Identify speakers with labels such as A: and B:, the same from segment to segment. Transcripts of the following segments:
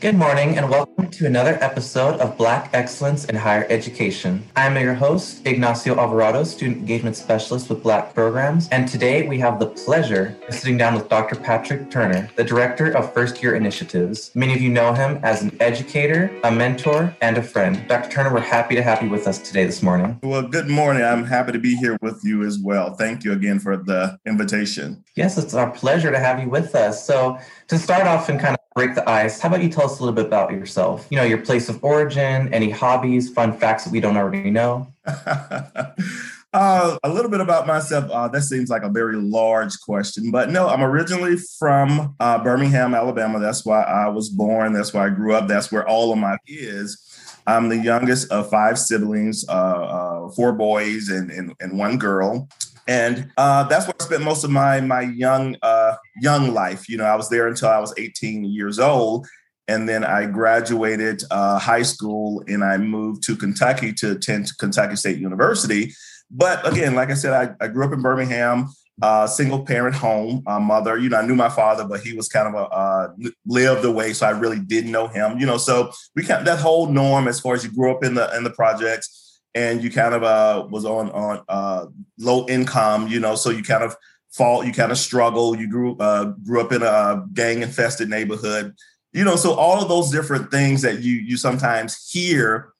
A: Good morning and welcome to another episode of Black Excellence in Higher Education. I'm your host, Ignacio Alvarado, Student Engagement Specialist with Black Programs, and today we have the pleasure of sitting down with Dr. Patrick Turner, the Director of First Year Initiatives. Many of you know him as an educator, a mentor, and a friend. Dr. Turner, we're happy to have you with us today this morning.
B: Well, good morning. I'm happy to be here with you as well. Thank you again for the invitation.
A: Yes, it's our pleasure to have you with us. So, to start off and kind of break the ice, how about you tell us a little bit about yourself? You know, your place of origin, any hobbies, fun facts that we don't already know?
B: uh, a little bit about myself. Uh, that seems like a very large question, but no, I'm originally from uh, Birmingham, Alabama. That's why I was born. That's why I grew up. That's where all of my is. I'm the youngest of five siblings, uh, uh, four boys and, and, and one girl and uh, that's where I spent most of my my young uh, young life. You know, I was there until I was 18 years old, and then I graduated uh, high school and I moved to Kentucky to attend Kentucky State University. But again, like I said, I, I grew up in Birmingham, uh, single parent home. Uh, mother, you know, I knew my father, but he was kind of a uh, lived away, so I really didn't know him. You know, so we kind that whole norm as far as you grew up in the in the projects and you kind of uh, was on on uh, low income, you know, so you kind of fall, you kind of struggle. You grew uh, grew up in a gang infested neighborhood, you know, so all of those different things that you you sometimes hear,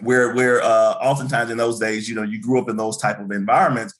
B: where where uh, oftentimes in those days, you know, you grew up in those type of environments.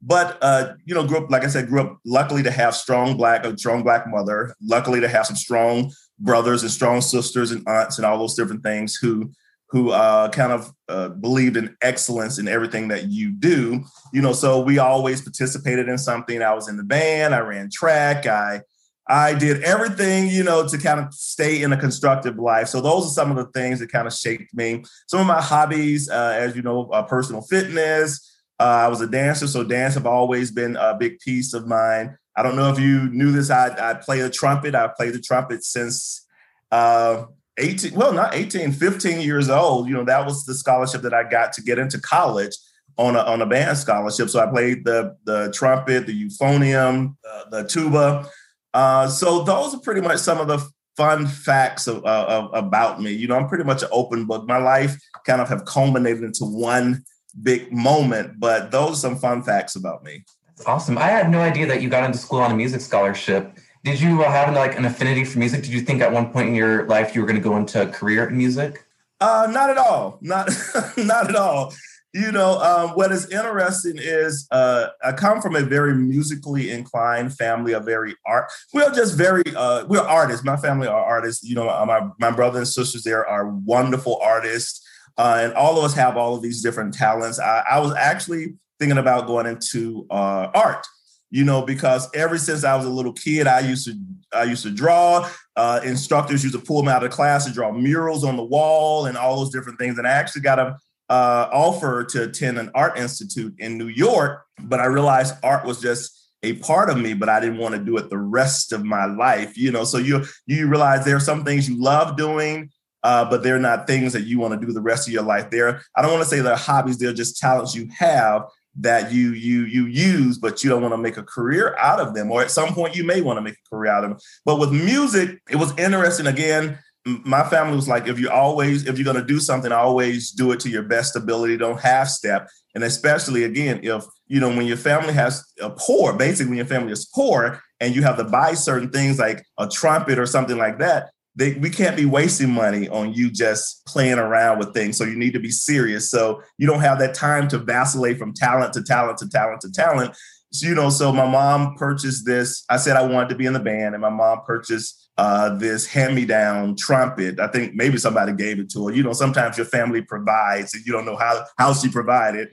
B: But uh, you know, grew up like I said, grew up luckily to have strong black a strong black mother, luckily to have some strong brothers and strong sisters and aunts and all those different things who who uh, kind of uh, believed in excellence in everything that you do. You know, so we always participated in something. I was in the band. I ran track. I I did everything, you know, to kind of stay in a constructive life. So those are some of the things that kind of shaped me. Some of my hobbies, uh, as you know, uh, personal fitness. Uh, I was a dancer, so dance have always been a big piece of mine. I don't know if you knew this. I, I play the trumpet. I played the trumpet since uh, 18, well, not 18, 15 years old, you know, that was the scholarship that I got to get into college on a, on a band scholarship. So I played the, the trumpet, the euphonium, the tuba. Uh, so those are pretty much some of the fun facts of, uh, about me. You know, I'm pretty much an open book. My life kind of have culminated into one big moment, but those are some fun facts about me.
A: Awesome. I had no idea that you got into school on a music scholarship did you uh, have like an affinity for music? Did you think at one point in your life you were going to go into a career in music?
B: Uh, not at all. Not not at all. You know, um, what is interesting is uh, I come from a very musically inclined family, a very art. We're just very uh, we're artists. My family are artists. You know, my my brother and sisters there are wonderful artists, uh, and all of us have all of these different talents. I, I was actually thinking about going into uh, art you know, because ever since I was a little kid, I used to I used to draw. Uh, instructors used to pull me out of class to draw murals on the wall and all those different things. And I actually got a uh, offer to attend an art institute in New York, but I realized art was just a part of me, but I didn't want to do it the rest of my life. You know, so you you realize there are some things you love doing, uh, but they're not things that you want to do the rest of your life. There, I don't want to say they're hobbies; they're just talents you have that you you you use, but you don't want to make a career out of them. Or at some point, you may want to make a career out of them. But with music, it was interesting. Again, my family was like, if you always if you're going to do something, always do it to your best ability. Don't half step. And especially again, if you know when your family has a poor, basically when your family is poor, and you have to buy certain things like a trumpet or something like that, they, we can't be wasting money on you just playing around with things. So you need to be serious. So you don't have that time to vacillate from talent to talent to talent to talent. So, you know, so my mom purchased this. I said I wanted to be in the band, and my mom purchased uh, this hand-me-down trumpet. I think maybe somebody gave it to her. You know, sometimes your family provides, and you don't know how how she provided.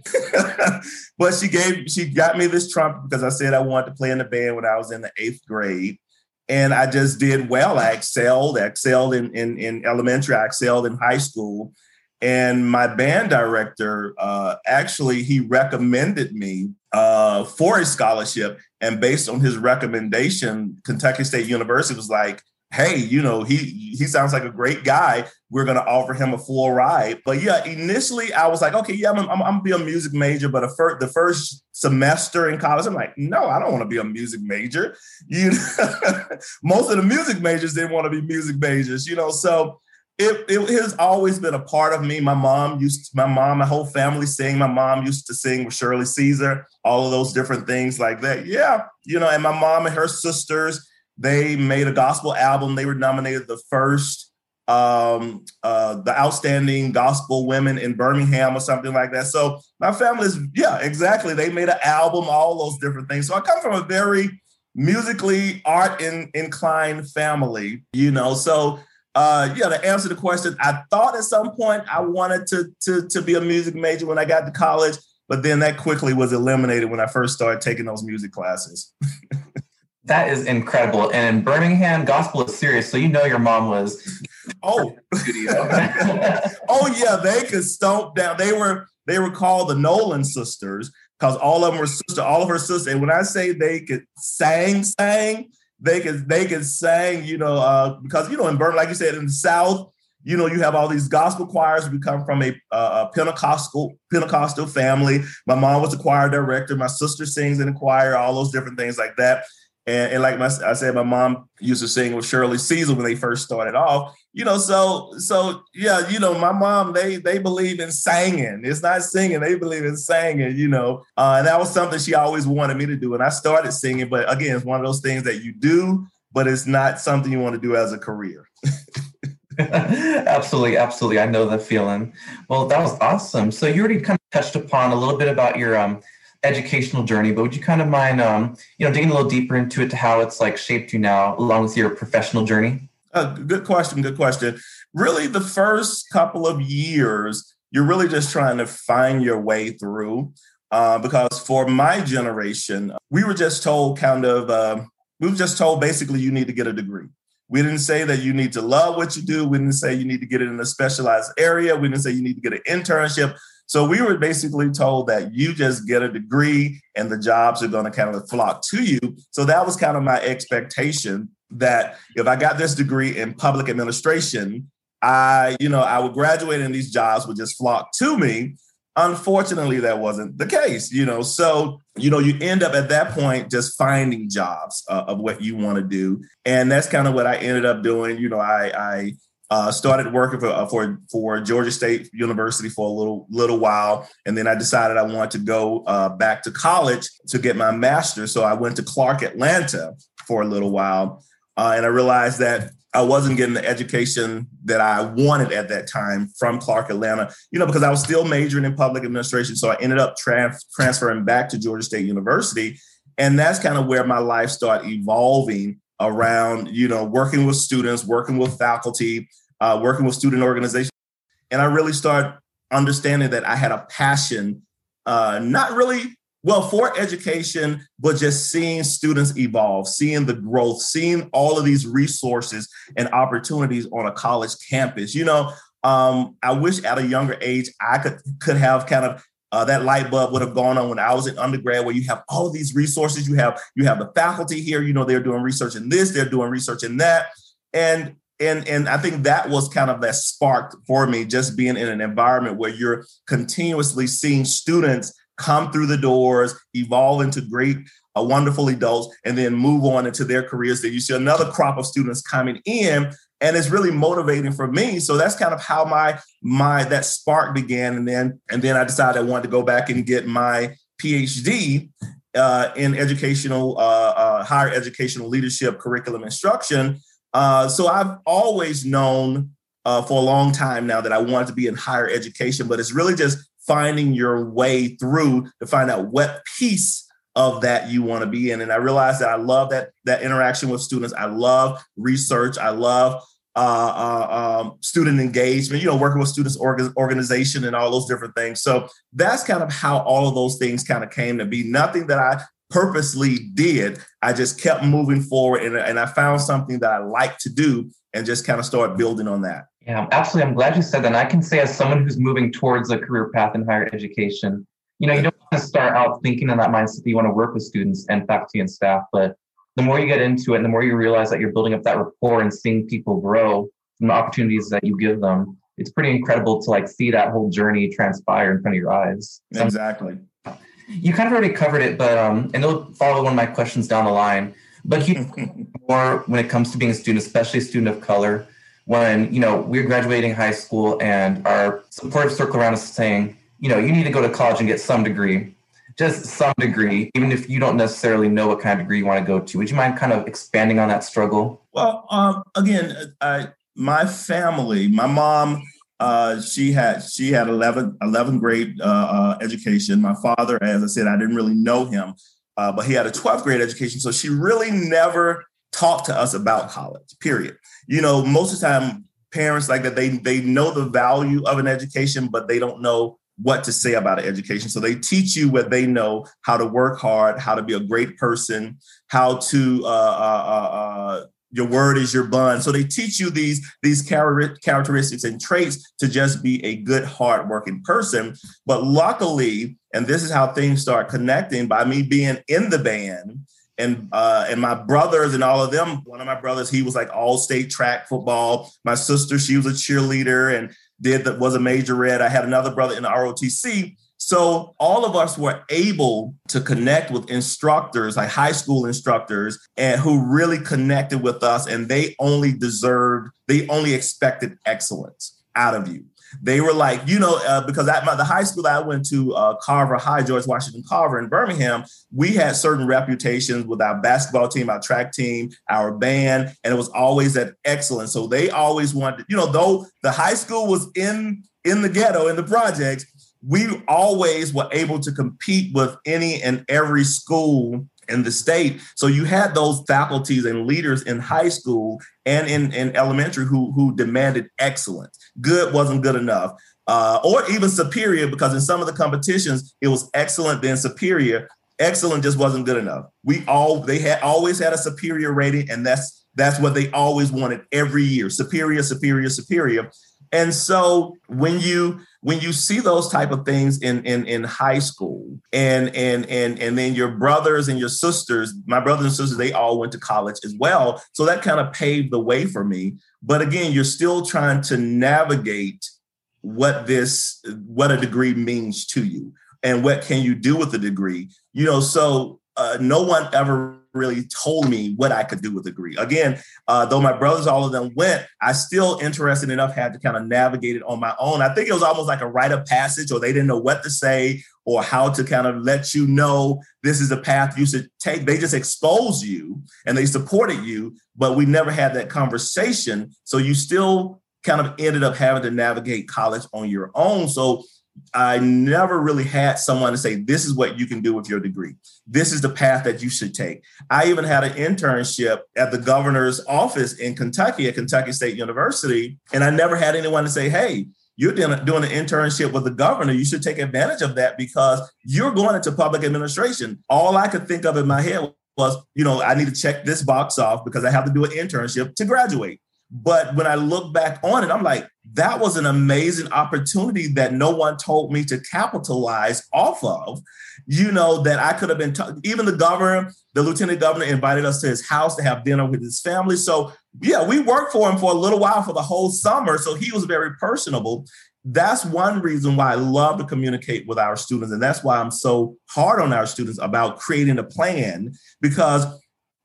B: but she gave she got me this trumpet because I said I wanted to play in the band when I was in the eighth grade and I just did well. I excelled, I excelled in, in, in elementary, I excelled in high school. And my band director, uh, actually, he recommended me uh, for a scholarship. And based on his recommendation, Kentucky State University was like, hey, you know, he he sounds like a great guy. We're gonna offer him a full ride. But yeah, initially I was like, okay, yeah, I'm, I'm, I'm gonna be a music major. But fir- the first semester in college, I'm like, no, I don't want to be a music major. You know, most of the music majors didn't want to be music majors, you know. So it, it has always been a part of me. My mom used to, my mom, my whole family sing. My mom used to sing with Shirley Caesar, all of those different things like that. Yeah, you know, and my mom and her sisters, they made a gospel album. They were nominated the first um uh the outstanding gospel women in Birmingham or something like that. So my family is yeah, exactly. They made an album, all those different things. So I come from a very musically art in, inclined family, you know. So uh, yeah, to answer the question, I thought at some point I wanted to, to, to be a music major when I got to college, but then that quickly was eliminated when I first started taking those music classes.
A: that is incredible. And in Birmingham, gospel is serious. So you know your mom was
B: oh oh yeah, they could stomp down. They were they were called the Nolan sisters because all of them were sister, all of her sisters. And when I say they could sang, sang, they could they could sing, you know, uh, because you know in Birmingham, like you said, in the South, you know, you have all these gospel choirs. We come from a, uh, a Pentecostal Pentecostal family. My mom was a choir director. My sister sings in a choir. All those different things like that. And, and like my, I said, my mom used to sing with Shirley Caesar when they first started off. You know, so so yeah, you know, my mom they they believe in singing. It's not singing; they believe in singing. You know, uh, and that was something she always wanted me to do. And I started singing, but again, it's one of those things that you do, but it's not something you want to do as a career.
A: absolutely, absolutely. I know the feeling. Well, that was awesome. So you already kind of touched upon a little bit about your um educational journey, but would you kind of mind, um, you know, digging a little deeper into it to how it's like shaped you now, along with your professional journey?
B: Uh, good question. Good question. Really, the first couple of years, you're really just trying to find your way through. Uh, because for my generation, we were just told kind of, uh, we were just told basically you need to get a degree. We didn't say that you need to love what you do. We didn't say you need to get it in a specialized area. We didn't say you need to get an internship. So we were basically told that you just get a degree and the jobs are going to kind of flock to you. So that was kind of my expectation that if I got this degree in public administration, I, you know, I would graduate and these jobs would just flock to me. Unfortunately, that wasn't the case, you know. So, you know, you end up at that point just finding jobs uh, of what you want to do, and that's kind of what I ended up doing. You know, I, I uh, started working for, uh, for for Georgia State University for a little little while, and then I decided I wanted to go uh, back to college to get my master's. So I went to Clark Atlanta for a little while, uh, and I realized that I wasn't getting the education that I wanted at that time from Clark Atlanta. You know, because I was still majoring in public administration, so I ended up trans- transferring back to Georgia State University, and that's kind of where my life started evolving around you know working with students working with faculty uh, working with student organizations. And i really started understanding that i had a passion uh, not really well for education but just seeing students evolve seeing the growth seeing all of these resources and opportunities on a college campus. You know um, i wish at a younger age i could could have kind of uh, that light bulb would have gone on when I was in undergrad, where you have all of these resources. You have you have the faculty here. You know they're doing research in this, they're doing research in that, and and and I think that was kind of that spark for me, just being in an environment where you're continuously seeing students come through the doors, evolve into great, uh, wonderful adults, and then move on into their careers. That you see another crop of students coming in and it's really motivating for me. So that's kind of how my my that spark began. And then and then i decided i wanted to go back and get my phd uh, in educational uh, uh, higher educational leadership curriculum instruction. Uh, so i've always known uh, for a long time now that i wanted to be in higher education but it's really just finding your way through to find out what piece of that you want to be in. And I realized that I love that that interaction with students. I love research. I love uh, uh, um, student engagement, you know, working with students org- organization and all those different things. So that's kind of how all of those things kind of came to be. Nothing that I purposely did. I just kept moving forward and, and I found something that I like to do and just kind of start building on that.
A: Yeah, absolutely. I'm glad you said that. And I can say, as someone who's moving towards a career path in higher education, you know, you don't want to start out thinking in that mindset that you want to work with students and faculty and staff, but the more you get into it and the more you realize that you're building up that rapport and seeing people grow from the opportunities that you give them, it's pretty incredible to like see that whole journey transpire in front of your eyes.
B: So exactly.
A: You kind of already covered it, but um, and it'll follow one of my questions down the line. But you more when it comes to being a student, especially a student of color, when you know we're graduating high school and our supportive circle around us saying, you know, you need to go to college and get some degree, just some degree, even if you don't necessarily know what kind of degree you want to go to. Would you mind kind of expanding on that struggle?
B: Well, um, again, I, my family, my mom, uh, she had she had 11, 11th grade uh, uh, education. My father, as I said, I didn't really know him, uh, but he had a 12th grade education. So she really never talked to us about college. Period. You know, most of the time, parents like that they they know the value of an education, but they don't know what to say about education. So they teach you what they know, how to work hard, how to be a great person, how to uh, uh, uh, uh your word is your bond. So they teach you these these characteristics and traits to just be a good, hardworking person. But luckily, and this is how things start connecting by me being in the band and uh, and my brothers and all of them. One of my brothers, he was like all state track football. My sister, she was a cheerleader and did that was a major red. I had another brother in the ROTC. So all of us were able to connect with instructors, like high school instructors, and who really connected with us, and they only deserved, they only expected excellence out of you. They were like, you know, uh, because at my, the high school I went to, uh, Carver High, George Washington Carver in Birmingham, we had certain reputations with our basketball team, our track team, our band, and it was always that excellence. So they always wanted, you know, though the high school was in in the ghetto in the projects, we always were able to compete with any and every school in the state. So you had those faculties and leaders in high school and in, in elementary who, who demanded excellence. Good wasn't good enough. Uh, or even superior, because in some of the competitions, it was excellent, then superior. Excellent just wasn't good enough. We all they had always had a superior rating, and that's that's what they always wanted every year. Superior, superior, superior. And so when you when you see those type of things in in in high school and and and and then your brothers and your sisters my brothers and sisters they all went to college as well. So that kind of paved the way for me. But again you're still trying to navigate what this what a degree means to you and what can you do with a degree you know? So uh, no one ever really told me what I could do with a degree. Again, uh, though my brothers, all of them went, I still interested enough had to kind of navigate it on my own. I think it was almost like a rite of passage, or they didn't know what to say or how to kind of let you know this is a path you should take. They just exposed you and they supported you, but we never had that conversation. So you still kind of ended up having to navigate college on your own. So I never really had someone to say, This is what you can do with your degree. This is the path that you should take. I even had an internship at the governor's office in Kentucky at Kentucky State University. And I never had anyone to say, Hey, you're doing, an internship with the governor. You should take advantage of that because you're going into public administration. All I could think of in my head was, you know, I need to check this box off because I have to do an internship to graduate. But when I look back on it, I'm like, that was an amazing opportunity that no one told me to capitalize off of. You know, that I could have been, t- even the governor, the lieutenant governor invited us to his house to have dinner with his family. So, yeah, we worked for him for a little while for the whole summer. So he was very personable. That's one reason why I love to communicate with our students. And that's why I'm so hard on our students about creating a plan because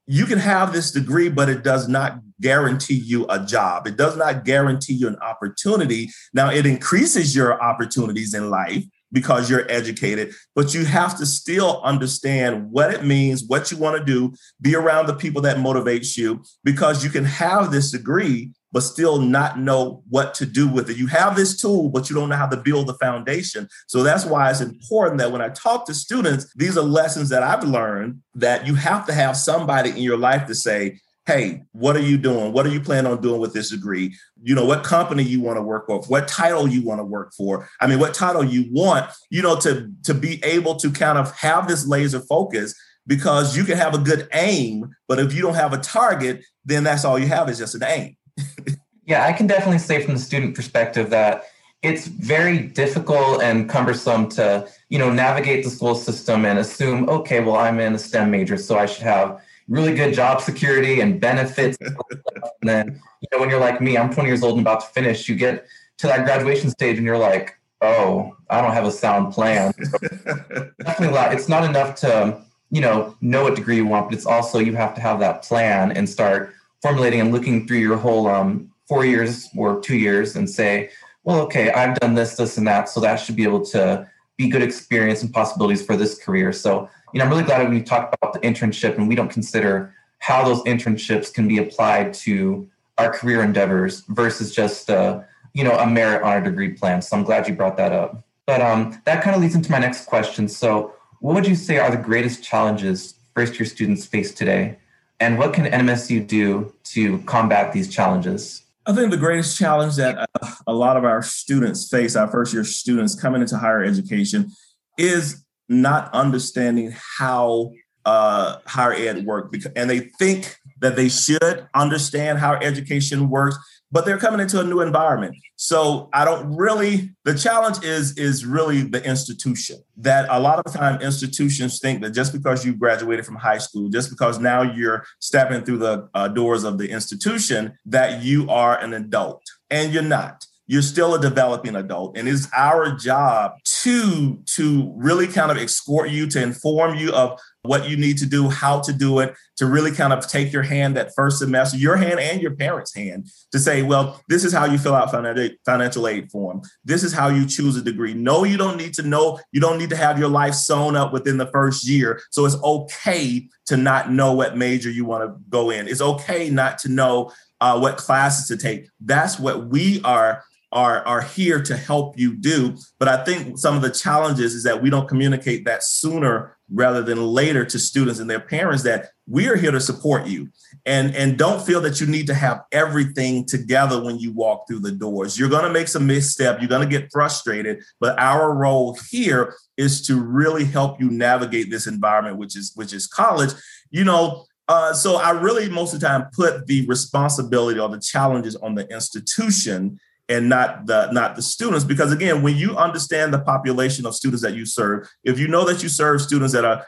B: you can have this degree, but it does not guarantee you a job. It does not guarantee you an opportunity. Now, it increases your opportunities in life because you're educated, but you have to still understand what it means, what you want to do, be around the people that motivates you, because you can have this degree but still not know what to do with it. You have this tool, but you don't know how to build the foundation. So that's why it's important that when I talk to students, these are lessons that I've learned that you have to have somebody in your life to say, hey, what are you doing? What are you planning on doing with this degree? You know, what company you want to work for, what title you want to work for. I mean, what title you want, you know, to, to be able to kind of have this laser focus because you can have a good aim, but if you don't have a target, then that's all you have is just an aim
A: yeah, I can definitely say from the student perspective that it's very difficult and cumbersome to, you know, navigate the school system and assume, okay, well, I'm in a STEM major, so I should have, really good job security and benefits. and then, you know, when you're like me, I'm 20 years old and about to finish, you get to that graduation stage and you're like, oh, I don't have a sound plan. So definitely, it's not enough to, you know, know what degree you want, but it's also you have to have that plan and start formulating and looking through your whole um, four years or two years and say, well, okay, I've done this, this, and that, so that should be able to be good experience and possibilities for this career. So, you know, I'm really glad we talked about the internship and we don't consider how those internships can be applied to our career endeavors versus just uh, you know a merit on our degree plan. So I'm glad you brought that up. But um, that kind of leads into my next question. So, what would you say are the greatest challenges first year students face today, and what can NMSU do to combat these challenges?
B: I think the greatest challenge that uh, a lot of our students face, our first year students coming into higher education, is not understanding how uh, higher ed work, and they think that they should understand how education works but they're coming into a new environment. So i don't really the challenge is is really the institution that a lot of time institutions think that just because you graduated from high school just because now you're stepping through the uh, doors of the institution that you are an adult and you're not you're still a developing adult and it's our job to to really kind of escort you to inform you of what you need to do how to do it to really kind of take your hand that first semester your hand and your parents hand to say well this is how you fill out financial aid form. This is how you choose a degree. No you don't need to know you don't need to have your life sewn up within the first year so it's okay to not know what major you want to go in. It's okay not to know uh, what classes to take. That's what we are are are here to help you do. But i think some of the challenges is that we don't communicate that sooner rather than later to students and their parents that we are here to support you. And and don't feel that you need to have everything together when you walk through the doors. You're going to make some misstep. You're going to get frustrated. But our role here is to really help you navigate this environment which is which is college. You know uh, so I really most of the time put the responsibility or the challenges on the institution and not the not the students. Because again when you understand the population of students that you serve if you know that you serve students that are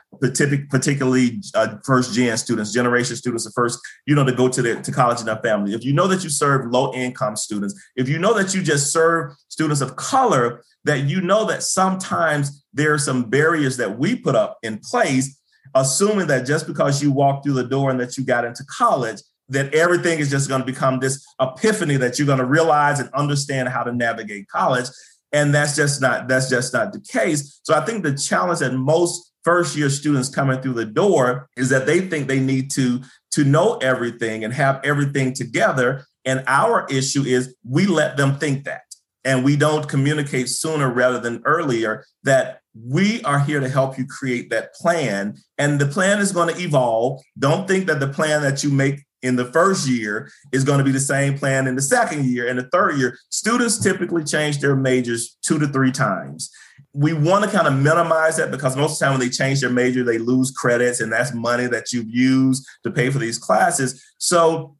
B: particularly uh, first gen students generation students the first you know to go to the to college in their family if you know that you serve low income students if you know that you just serve students of color that you know that sometimes there are some barriers that we put up in place assuming that just because you walked through the door and that you got into college that everything is just going to become this epiphany that you're going to realize and understand how to navigate college. And that's just not that's just not the case. So i think the challenge that most first year students coming through the door is that they think they need to to know everything and have everything together. And our issue is we let them think that. And we don't communicate sooner rather than earlier that we are here to help you create that plan. And the plan is going to evolve. Don't think that the plan that you make in the first year is going to be the same plan in the second year and the third year. Students typically change their majors two to three times. We want to kind of minimize that because most of the time when they change their major, they lose credits, and that's money that you've used to pay for these classes. So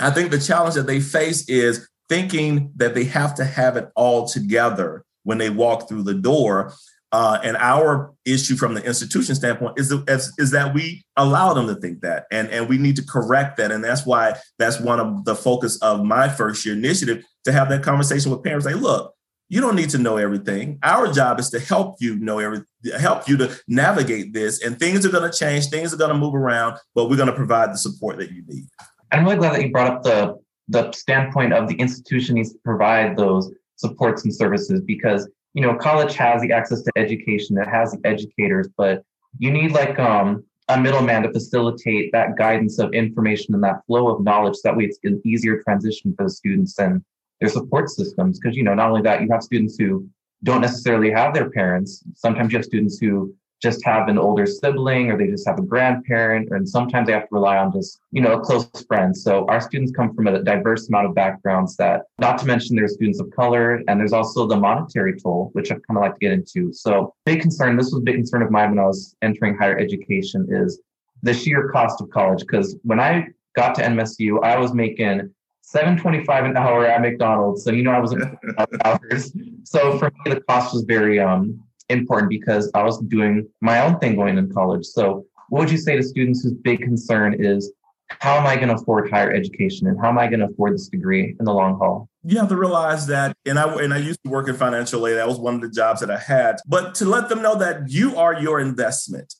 B: I think the challenge that they face is thinking that they have to have it all together when they walk through the door uh, and our issue from the institution standpoint is, is, is that we allow them to think that, and and we need to correct that, and that's why that's one of the focus of my first year initiative to have that conversation with parents. Say, look, you don't need to know everything. Our job is to help you know every, help you to navigate this, and things are going to change, things are going to move around, but we're going to provide the support that you need.
A: I'm really glad that you brought up the the standpoint of the institution needs to provide those supports and services because you know, college has the access to education, it has the educators, but you need like um, a middleman to facilitate that guidance of information and that flow of knowledge. So that way, it's an easier transition for the students and their support systems. Because you know, not only that, you have students who don't necessarily have their parents. Sometimes you have students who just have an older sibling or they just have a grandparent and sometimes they have to rely on just you know a close friend. So our students come from a diverse amount of backgrounds that not to mention there's students of color and there's also the monetary toll which i kind of like to get into. So big concern this was a big concern of mine when i was entering higher education is the sheer cost of college. Because when i got to nmsu i was making 725 an hour at mcdonald's. And you know i wasn't hours so for me the cost was very um important because I was doing my own thing going in college. So what would you say to students whose big concern is how am I going to afford higher education and how am I going to afford this degree in the long haul?
B: You have to realize that, and I and I used to work in financial aid. That was one of the jobs that I had. But to let them know that you are your investment,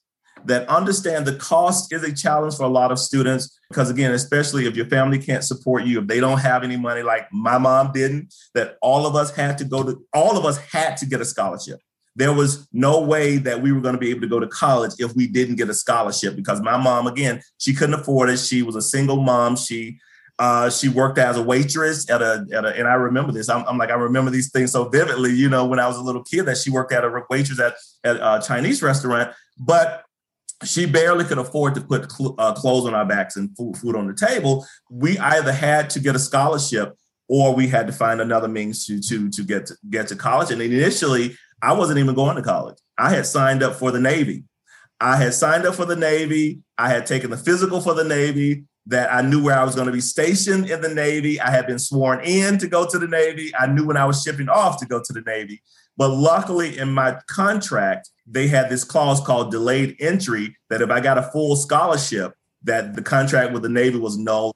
B: that understand the cost is a challenge for a lot of students because again, especially if your family can't support you, if they don't have any money, like my mom didn't, that all of us had to go to, all of us had to get a scholarship there was no way that we were going to be able to go to college if we didn't get a scholarship because my mom again she couldn't afford it she was a single mom she uh, she worked as a waitress at a, at a and I remember this. I'm, I'm, like I remember these things so vividly. You know, when I was a little kid, that she worked at a waitress at, at a Chinese restaurant, but she barely could afford to put cl- uh, clothes on our backs and food, food on the table. We either had to get a scholarship or we had to find another means to to to get to get to college. And initially, I wasn't even going to college. I had signed up for the Navy. I had signed up for the Navy. I had taken the physical for the Navy that I knew where I was going to be stationed in the Navy. I had been sworn in to go to the Navy. I knew when I was shipping off to go to the Navy. But luckily, in my contract, they had this clause called delayed entry that if I got a full scholarship, that the contract with the Navy was null.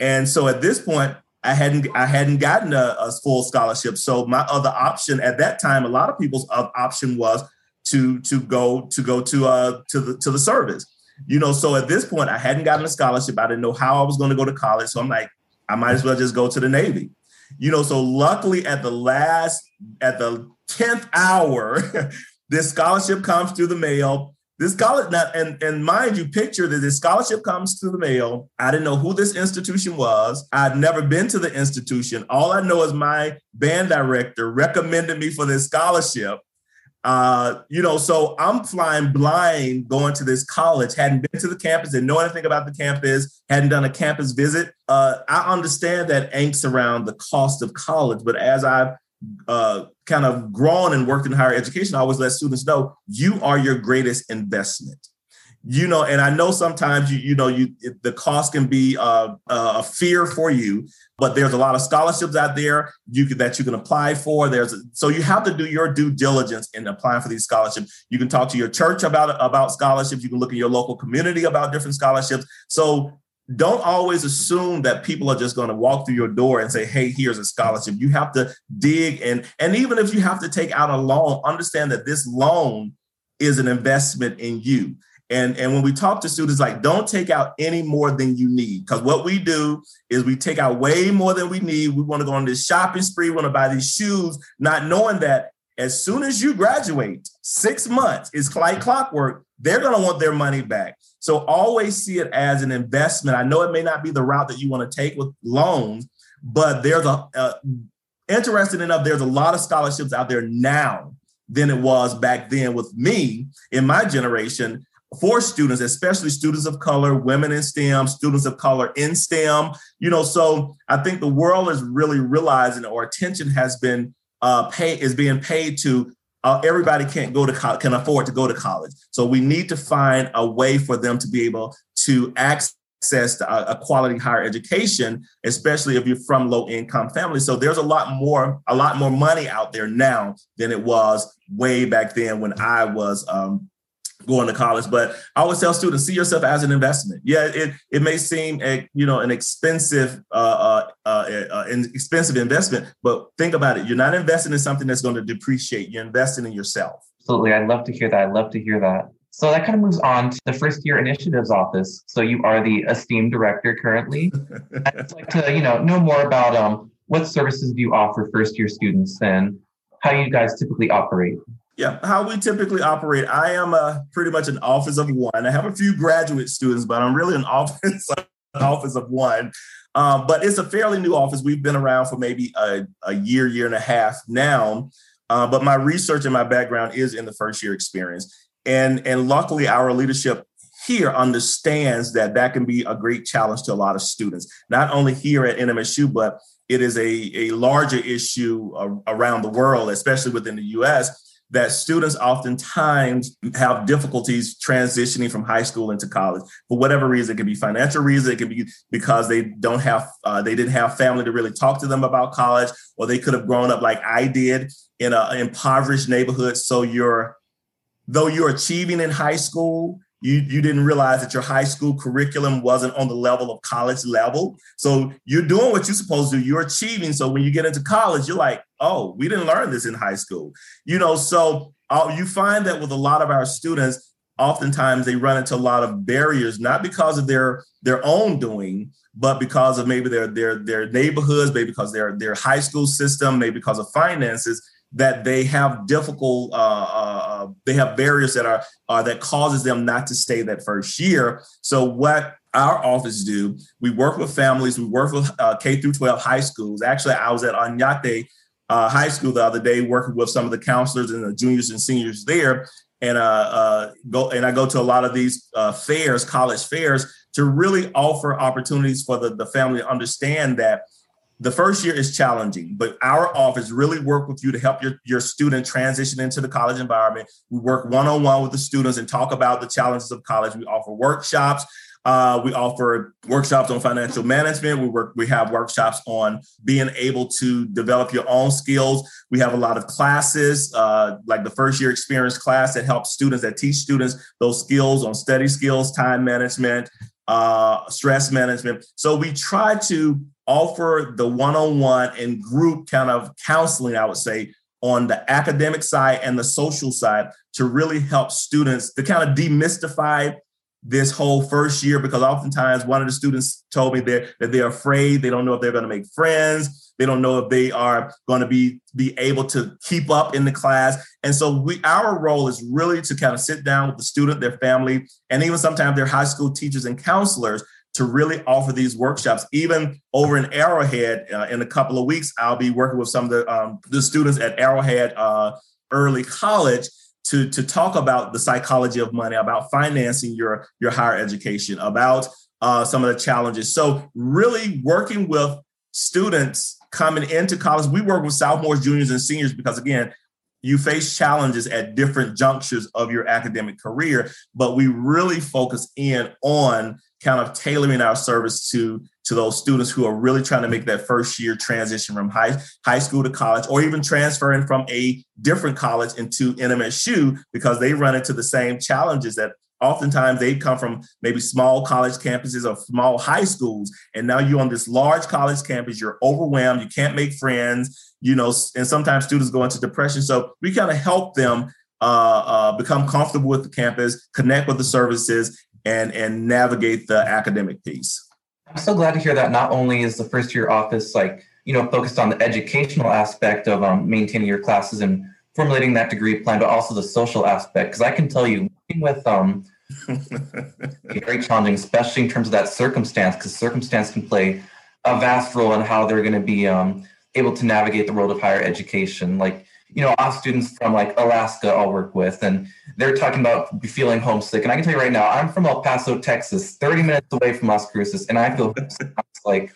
B: And so at this point, I hadn't I hadn't gotten a, a, full scholarship. So my other option at that time, a lot of people's option was to to go to go to uh to the to the service. You know, so at this point, I hadn't gotten a scholarship. I didn't know how I was going to go to college. So I'm like, I might as well just go to the Navy. You know, so luckily at the last at the 10th hour, this scholarship comes through the mail this scholarship, and, and mind you, picture that this scholarship comes to the mail. I didn't know who this institution was. I'd never been to the institution. All I know is my band director recommended me for this scholarship. Uh, you know, so I'm flying blind going to this college, hadn't been to the campus, didn't know anything about the campus, hadn't done a campus visit. Uh, I understand that angst around the cost of college, but as I've uh, kind of grown and worked in higher education, I always let students know you are your greatest investment. You know, and I know sometimes you you know you the cost can be uh, a fear for you, but there's a lot of scholarships out there you that you can apply for. There's so you have to do your due diligence in applying for these scholarships. You can talk to your church about about scholarships. You can look in your local community about different scholarships. So don't always assume that people are just going to walk through your door and say hey here's a scholarship. You have to dig and and even if you have to take out a loan understand that this loan is an investment in you. And and when we talk to students like don't take out any more than you need because what we do is we take out way more than we need. We want to go on this shopping spree we want to buy these shoes not knowing that as soon as you graduate six months is like clockwork they're going to want their money back so always see it as an investment. I know it may not be the route that you want to take with loans, but there's a, a interesting enough, there's a lot of scholarships out there now than it was back then with me in my generation for students, especially students of color, women in STEM, students of color in STEM. You know, so I think the world is really realizing, or attention has been uh, pay is being paid to uh, everybody can't go to co- can afford to go to college. So we need to find a way for them to be able to access a, a quality higher education, especially if you're from low income families. So there's a lot more a lot more money out there now than it was way back then when I was um, going to college. But I always tell students, see yourself as an investment. Yeah, it it may seem a you know an expensive uh, uh, uh, uh, an expensive investment, but think about it. You're not investing in something that's going to depreciate. You're investing in yourself.
A: Absolutely, I'd love to hear that. I'd love to hear that. So that kind of moves on to the first year initiatives office. So you are the esteemed director currently. I'd like to you know know more about um what services do you offer first year students and how you guys typically operate.
B: Yeah, how we typically operate. I am a pretty much an office of one. I have a few graduate students, but I'm really an office an office of one. Um, but it's a fairly new office. We've been around for maybe a, a year, year and a half now. Uh, but my research and my background is in the first year experience, and and luckily our leadership here understands that that can be a great challenge to a lot of students, not only here at NMSU, but it is a, a larger issue around the world, especially within the US that students oftentimes have difficulties transitioning from high school into college for whatever reason. It could be financial reason. It could be because they don't have, uh, they didn't have family to really talk to them about college, or they could have grown up like I did in an impoverished neighborhood. So you're, though you're achieving in high school, you you didn't realize that your high school curriculum wasn't on the level of college level. So you're doing what you're supposed to do. You're achieving. So when you get into college, you're like, oh, we didn't learn this in high school. You know, so uh, you find that with a lot of our students, oftentimes they run into a lot of barriers, not because of their their own doing, but because of maybe their their their neighborhoods, maybe because their their high school system, maybe because of finances that they have difficult uh, uh, uh, they have barriers that are uh, that causes them not to stay that first year. So what our office do we work with families. We work with uh, k through 12 high schools. Actually i was at Oñate uh, high school the other day working with some of the counselors and the juniors and seniors there. And uh, go and i go to a lot of these fairs college fairs to really offer opportunities for the, the family to understand that the first year is challenging, but our office really work with you to help your, your student transition into the college environment. We work one-on-one with the students and talk about the challenges of college. We offer workshops. Uh, we offer workshops on financial management. We work. We have workshops on being able to develop your own skills. We have a lot of classes, uh, like the first year experience class that helps students that teach students those skills on study skills, time management, uh, stress management. So we try to offer the one-on-one and group kind of counseling, I would say, on the academic side and the social side to really help students to kind of demystify this whole first year because oftentimes one of the students told me that, that they're afraid. They don't know if they're going to make friends. They don't know if they are going to be be able to keep up in the class. And so we our role is really to kind of sit down with the student their family and even sometimes their high school teachers and counselors to really offer these workshops. Even over in Arrowhead, uh, in a couple of weeks, I'll be working with some of the um, the students at Arrowhead uh, Early College to to talk about the psychology of money, about financing your your higher education, about uh, some of the challenges. So really working with students coming into college. We work with sophomores, juniors, and seniors because again, you face challenges at different junctures of your academic career, but we really focus in on kind of tailoring our service to to those students who are really trying to make that first year transition from high high school to college or even transferring from a different college into NMSU because they run into the same challenges that oftentimes they come from maybe small college campuses or small high schools. And now you're on this large college campus you're overwhelmed you can't make friends you know and sometimes students go into depression. So we kind of help them uh, uh, become comfortable with the campus connect with the services and and navigate the academic piece.
A: I'm so glad to hear that. Not only is the first year office like you know focused on the educational aspect of um, maintaining your classes and formulating that degree plan, but also the social aspect. Because I can tell you, working with um, very challenging, especially in terms of that circumstance, because circumstance can play a vast role in how they're going to be um, able to navigate the world of higher education. Like you know, off students from like Alaska I'll work with, and they're talking about feeling homesick. And I can tell you right now, I'm from El Paso, Texas, 30 minutes away from Las Cruces, and I feel like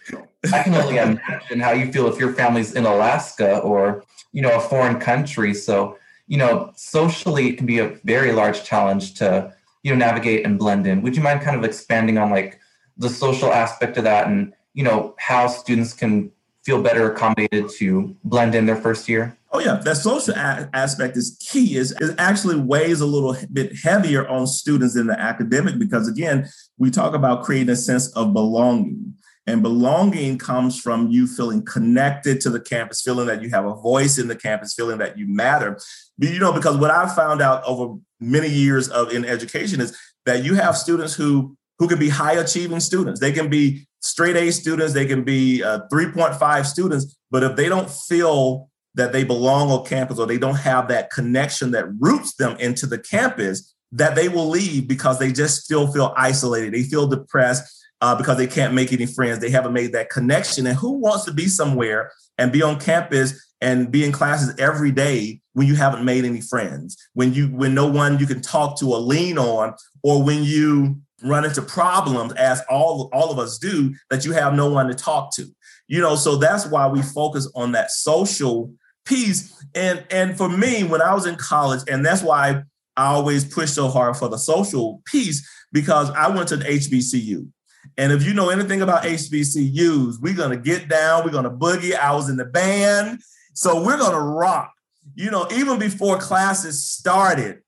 A: I can only imagine how you feel if your family's in Alaska or, you know, a foreign country. So, you know, socially, it can be a very large challenge to, you know, navigate and blend in. Would you mind kind of expanding on like the social aspect of that and, you know, how students can feel better accommodated to blend in their first year?
B: Oh yeah, that social a- aspect is key. Is it actually weighs a little bit heavier on students than the academic because again, we talk about creating a sense of belonging. And belonging comes from you feeling connected to the campus, feeling that you have a voice in the campus, feeling that you matter. You know, because what I found out over many years of in education is that you have students who who can be high achieving students. They can be straight A students, they can be uh, 3.5 students, but if they don't feel that they belong on campus or they don't have that connection that roots them into the campus, that they will leave because they just still feel isolated. They feel depressed uh, because they can't make any friends. They haven't made that connection. And who wants to be somewhere and be on campus and be in classes every day when you haven't made any friends, when you when no one you can talk to or lean on, or when you run into problems as all all of us do that you have no one to talk to you know so that's why we focus on that social piece and and for me when i was in college and that's why i always push so hard for the social piece because i went to the hbcu and if you know anything about hbcus we're to get down we're to boogie. I was in the band. So we're to rock. You know even before classes started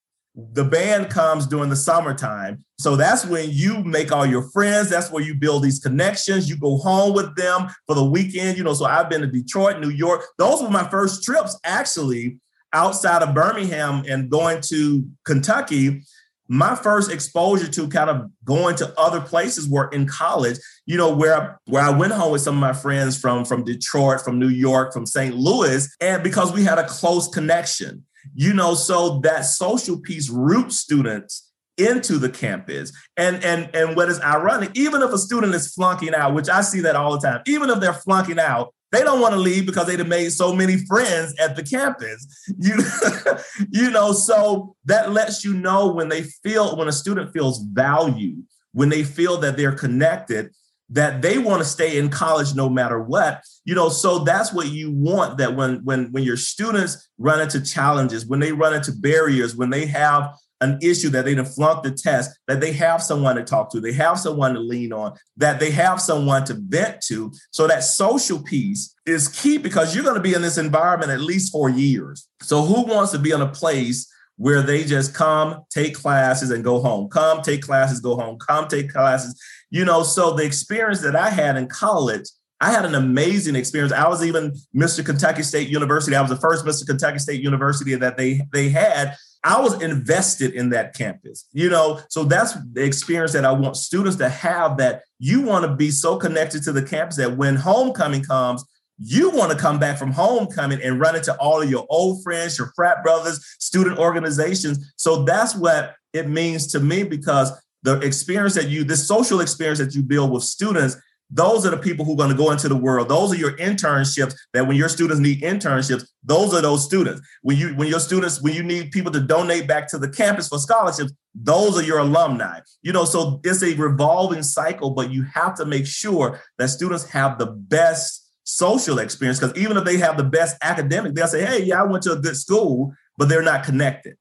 B: the band comes during the summertime. So that's when you make all your friends. That's where you build these connections. You go home with them for the weekend. You know, so I've been to Detroit, New York. Those were my first trips actually outside of Birmingham and going to Kentucky. My first exposure to kind of going to other places were in college, you know, where, where I went home with some of my friends from, from Detroit, from New York, from St. Louis, and because we had a close connection you know, so that social piece roots students into the campus. And and and what is ironic, even if a student is flunking out, which I see that all the time, even if they're flunking out, they don't want to leave because they've made so many friends at the campus. You, you know, so that lets you know when they feel when a student feels valued, when they feel that they're connected, that they want to stay in college no matter what you know so that's what you want that when when when your students run into challenges when they run into barriers when they have an issue that they didn't flunk the test that they have someone to talk to they have someone to lean on that they have someone to vent to so that social piece is key because you're going to be in this environment at least for years so who wants to be in a place where they just come, take classes, and go home. Come, take classes, go home. Come, take classes. You know, so the experience that I had in college, I had an amazing experience. I was even Mr. Kentucky State University. I was the first Mr. Kentucky State University that they they had. I was invested in that campus, you know. So that's the experience that I want students to have. That you want to be so connected to the campus that when homecoming comes, you want to come back from homecoming and run into all of your old friends, your frat brothers, student organizations. So that's what it means to me because the experience that you, this social experience that you build with students, those are the people who are going to go into the world. Those are your internships that when your students need internships, those are those students. When you when your students, when you need people to donate back to the campus for scholarships, those are your alumni. You know, so it's a revolving cycle, but you have to make sure that students have the best social experience because even if they have the best academic, they'll say, "Hey, yeah, I went to a good school," but they're not connected.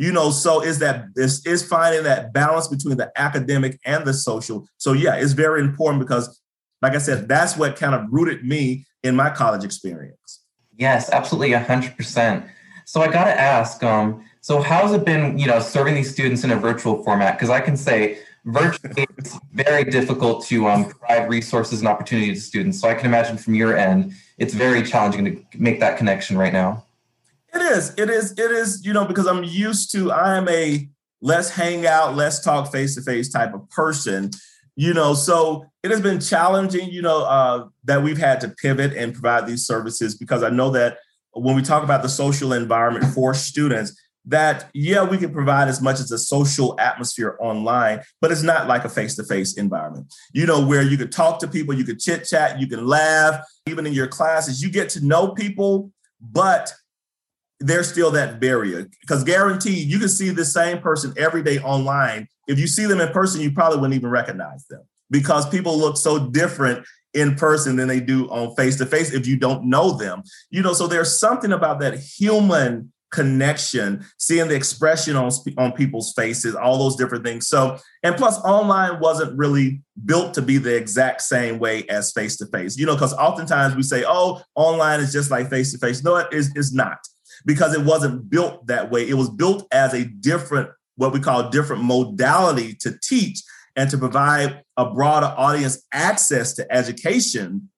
B: You know, so is that is is finding that balance between the academic and the social. So yeah, it's very important because, like I said, that's what kind of rooted me in my college experience.
A: Yes, absolutely, hundred percent. So I got to ask, um, so how's it been, you know, serving these students in a virtual format? Because I can say virtually it's very difficult to um, provide resources and opportunities to students. So I can imagine from your end, it's very challenging to make that connection right now.
B: It is. It is. It is. You know, because I'm used to. I am a let's hang out, let's talk face to face type of person. You know, so it has been challenging. You know, uh, that we've had to pivot and provide these services because I know that when we talk about the social environment for students, that yeah we can provide as much as a social atmosphere online but it's not like a face-to-face environment you know where you could talk to people you could chit chat you can laugh even in your classes you get to know people but there's still that barrier because guaranteed you can see the same person every day online if you see them in person you probably wouldn't even recognize them because people look so different in person than they do on face to face if you don't know them you know so there's something about that human connection, seeing the expression on on people's faces, all those different things. So, and plus, online wasn't really built to be the exact same way as face to face. You know, because oftentimes we say, "Oh, online is just like face to face." No, it is is not because it wasn't built that way. It was built as a different, what we call different modality to teach and to provide a broader audience access to education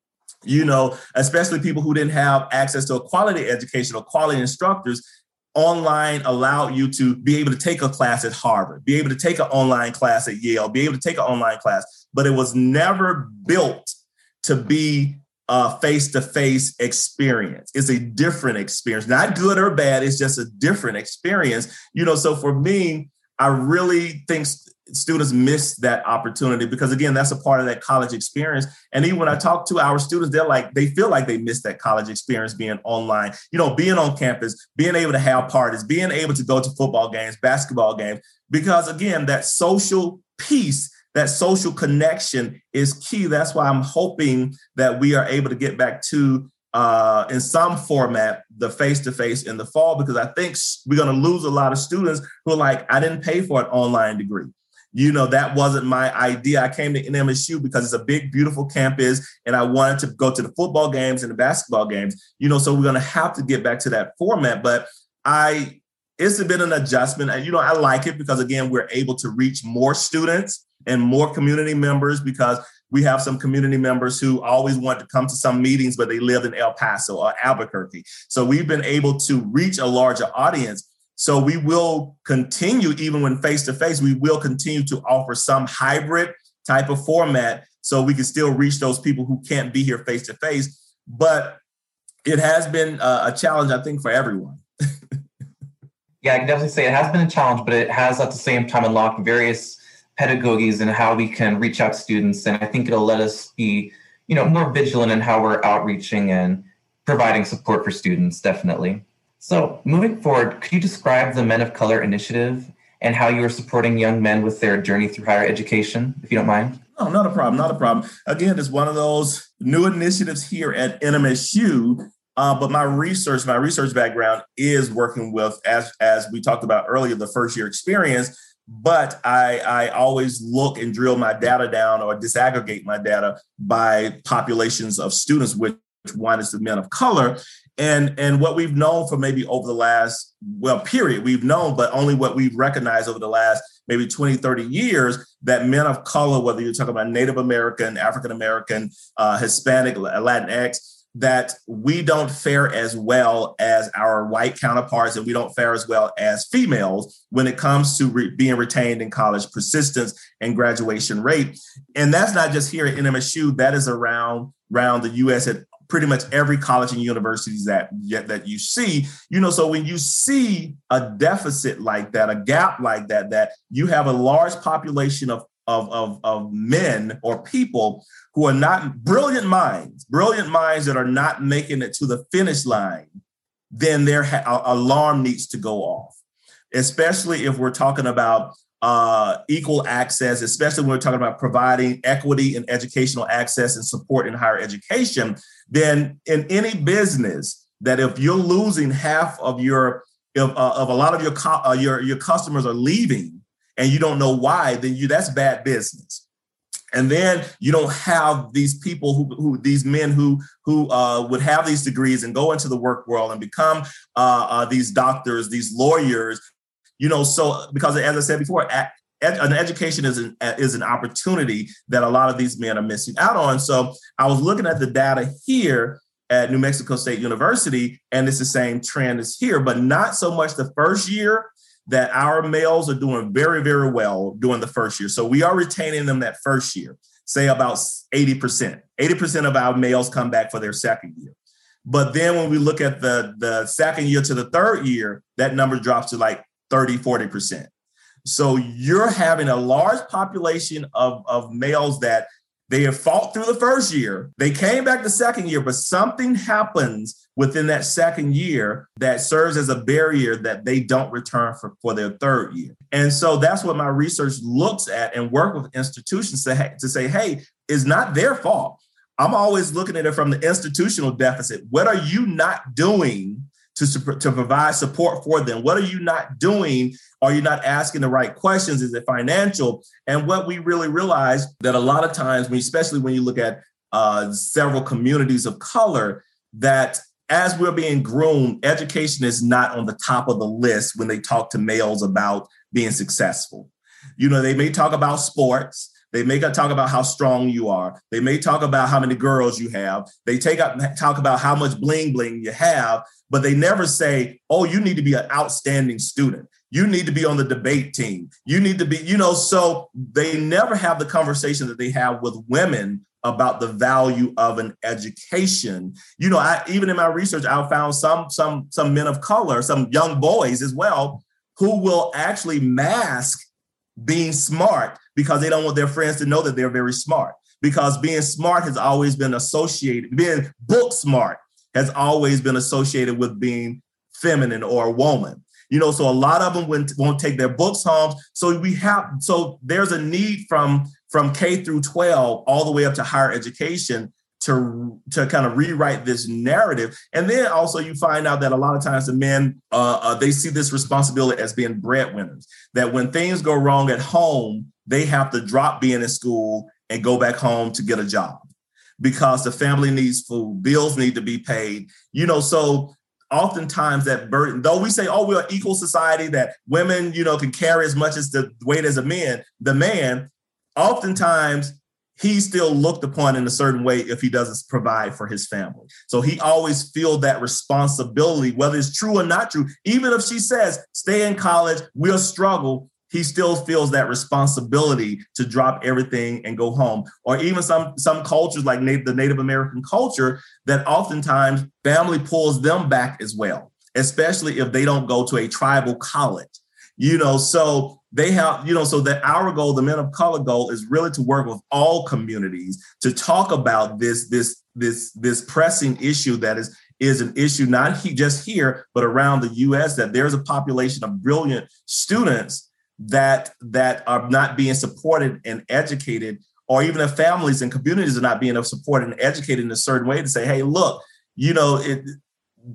B: you know, especially people who didn't have access to a quality education or quality instructors online allowed you to be able to take a class at Harvard, be able to take an online class at Yale, be able to take an online class, but it was never built to be a face-to-face experience. It's a different experience, not good or bad. It's just a different experience. You know, so for me, I really think students miss that opportunity because again that's a part of that college experience and even when i talk to our students they're like they feel like they miss that college experience being online you know being on campus being able to have parties being able to go to football games basketball games because again that social piece that social connection is key that's why i'm hoping that we are able to get back to uh, in some format the face to face in the fall because I think we're going to lose a lot of students who are like, I didn't pay for an online degree you know, that wasn't my idea. I came to NMSU because it's a big, beautiful campus, and I wanted to go to the football games and the basketball games. You know, so we're going to have to get back to that format. But I, it's been an adjustment. And, you know, I like it because, again, we're able to reach more students and more community members because we have some community members who always want to come to some meetings, but they live in El Paso or Albuquerque. So we've been able to reach a larger audience. So we will continue, even when face to face, we will continue to offer some hybrid type of format so we can still reach those people who can't be here face to face. But it has been uh, a challenge, I think, for everyone.
A: yeah, I can definitely say it has been a challenge, but it has at the same time unlocked various pedagogies and how we can reach out to students. And I think it'll let us be, you know, more vigilant in how we're outreaching and providing support for students, definitely. So moving forward, could you describe the Men of Color initiative and how you are supporting young men with their journey through higher education, if you don't mind?
B: Oh, not a problem, not a problem. Again, it's one of those new initiatives here at NMSU. Uh, but my research, my research background is working with, as as we talked about earlier, the first year experience. But I, I always look and drill my data down or disaggregate my data by populations of students, which one is the men of color. And, and what we've known for maybe over the last, well, period, we've known, but only what we've recognized over the last maybe 20, 30 years that men of color, whether you're talking about Native American, African American, uh, Hispanic, Latinx, that we don't fare as well as our white counterparts and we don't fare as well as females when it comes to re- being retained in college persistence and graduation rate. And that's not just here at nmsu that is around around the us at pretty much every college and universities that that you see. You know so when you see a deficit like that a gap like that that you have a large population of of, of, of men or people who are not brilliant minds, brilliant minds that are not making it to the finish line, then their ha- alarm needs to go off. Especially if we're talking about uh, equal access, especially when we're talking about providing equity and educational access and support in higher education, then in any business, that if you're losing half of your of, uh, of a lot of your co- uh, your your customers are leaving and you don't know why, then you that's bad business. And then you don't have these people who, who these men who who uh, would have these degrees and go into the work world and become uh, uh, these doctors, these lawyers. You know, so because as I said before, an education is an is an opportunity that a lot of these men are missing out on. So I was looking at the data here at New Mexico State University, and it's the same trend as here, but not so much the first year that our males are doing very, very well during the first year. So we are retaining them that first year, say about 80%. 80% of our males come back for their second year. But then when we look at the, the second year to the third year, that number drops to like 30, 40%. So you're having a large population of, of males that they have fought through the first year. They came back the second year, but something happens within that second year that serves as a barrier that they don't return for, for their third year. And so that's what my research looks at and work with institutions to, to say, hey, it's not their fault. I'm always looking at it from the institutional deficit. What are you not doing to, to provide support for them? What are you not doing? Are you not asking the right questions? Is it financial? And what we really realize that a lot of times, especially when you look at uh, several communities of color, that as we're being groomed, education is not on the top of the list when they talk to males about being successful. You know, they may talk about sports. They may talk about how strong you are. They may talk about how many girls you have. They take up talk about how much bling bling you have, but they never say, "Oh, you need to be an outstanding student. You need to be on the debate team. You need to be, you know." So they never have the conversation that they have with women about the value of an education. You know, I even in my research, I found some some some men of color, some young boys as well, who will actually mask being smart because they don't want their friends to know that they're very smart. Because being smart has always been associated, being book smart has always been associated with being feminine or a woman. You know, so a lot of them won't take their books home. So we have, so there's a need from from K through 12 all the way up to higher education to to kind of rewrite this narrative and then also you find out that a lot of times the men uh, uh, they see this responsibility as being breadwinners that when things go wrong at home they have to drop being in school and go back home to get a job because the family needs food bills need to be paid you know so oftentimes that burden, though we say, oh, we're an equal society that women, you know, can carry as much as the weight as a man, the man, oftentimes he's still looked upon in a certain way if he doesn't provide for his family. So he always feel that responsibility, whether it's true or not true. Even if she says, stay in college, we'll struggle, he still feels that responsibility to drop everything and go home. Or even some some cultures like the Native American culture that oftentimes family pulls them back as well, especially if they don't go to a tribal college. You know, so they have, you know, so that our goal, the men of color goal, is really to work with all communities to talk about this, this, this, this pressing issue that is is an issue not he, just here, but around the U.S. That there's a population of brilliant students that that are not being supported and educated, or even if families and communities are not being supported and educated in a certain way to say, hey, look, you know, it,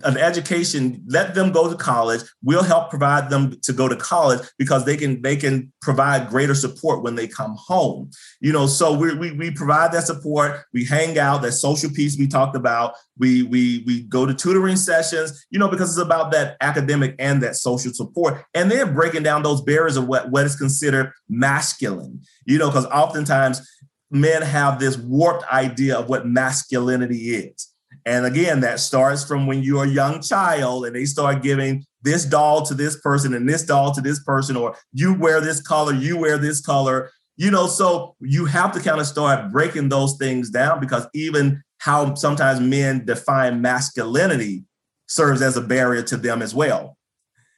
B: an education let them go to college. We'll help provide them to go to college because they can they can provide greater support when they come home. You know so we we, we provide that support. We hang out. That social piece we talked about. We we we go to tutoring sessions you know because it's about that academic and that social support. And then breaking down those barriers of what what is considered masculine you know because oftentimes men have this warped idea of what masculinity is and again, that starts from when you're a young child and they start giving this doll to this person and this doll to this person, or you wear this color, you wear this color. You know, so you have to kind of start breaking those things down because even how sometimes men define masculinity serves as a barrier to them as well.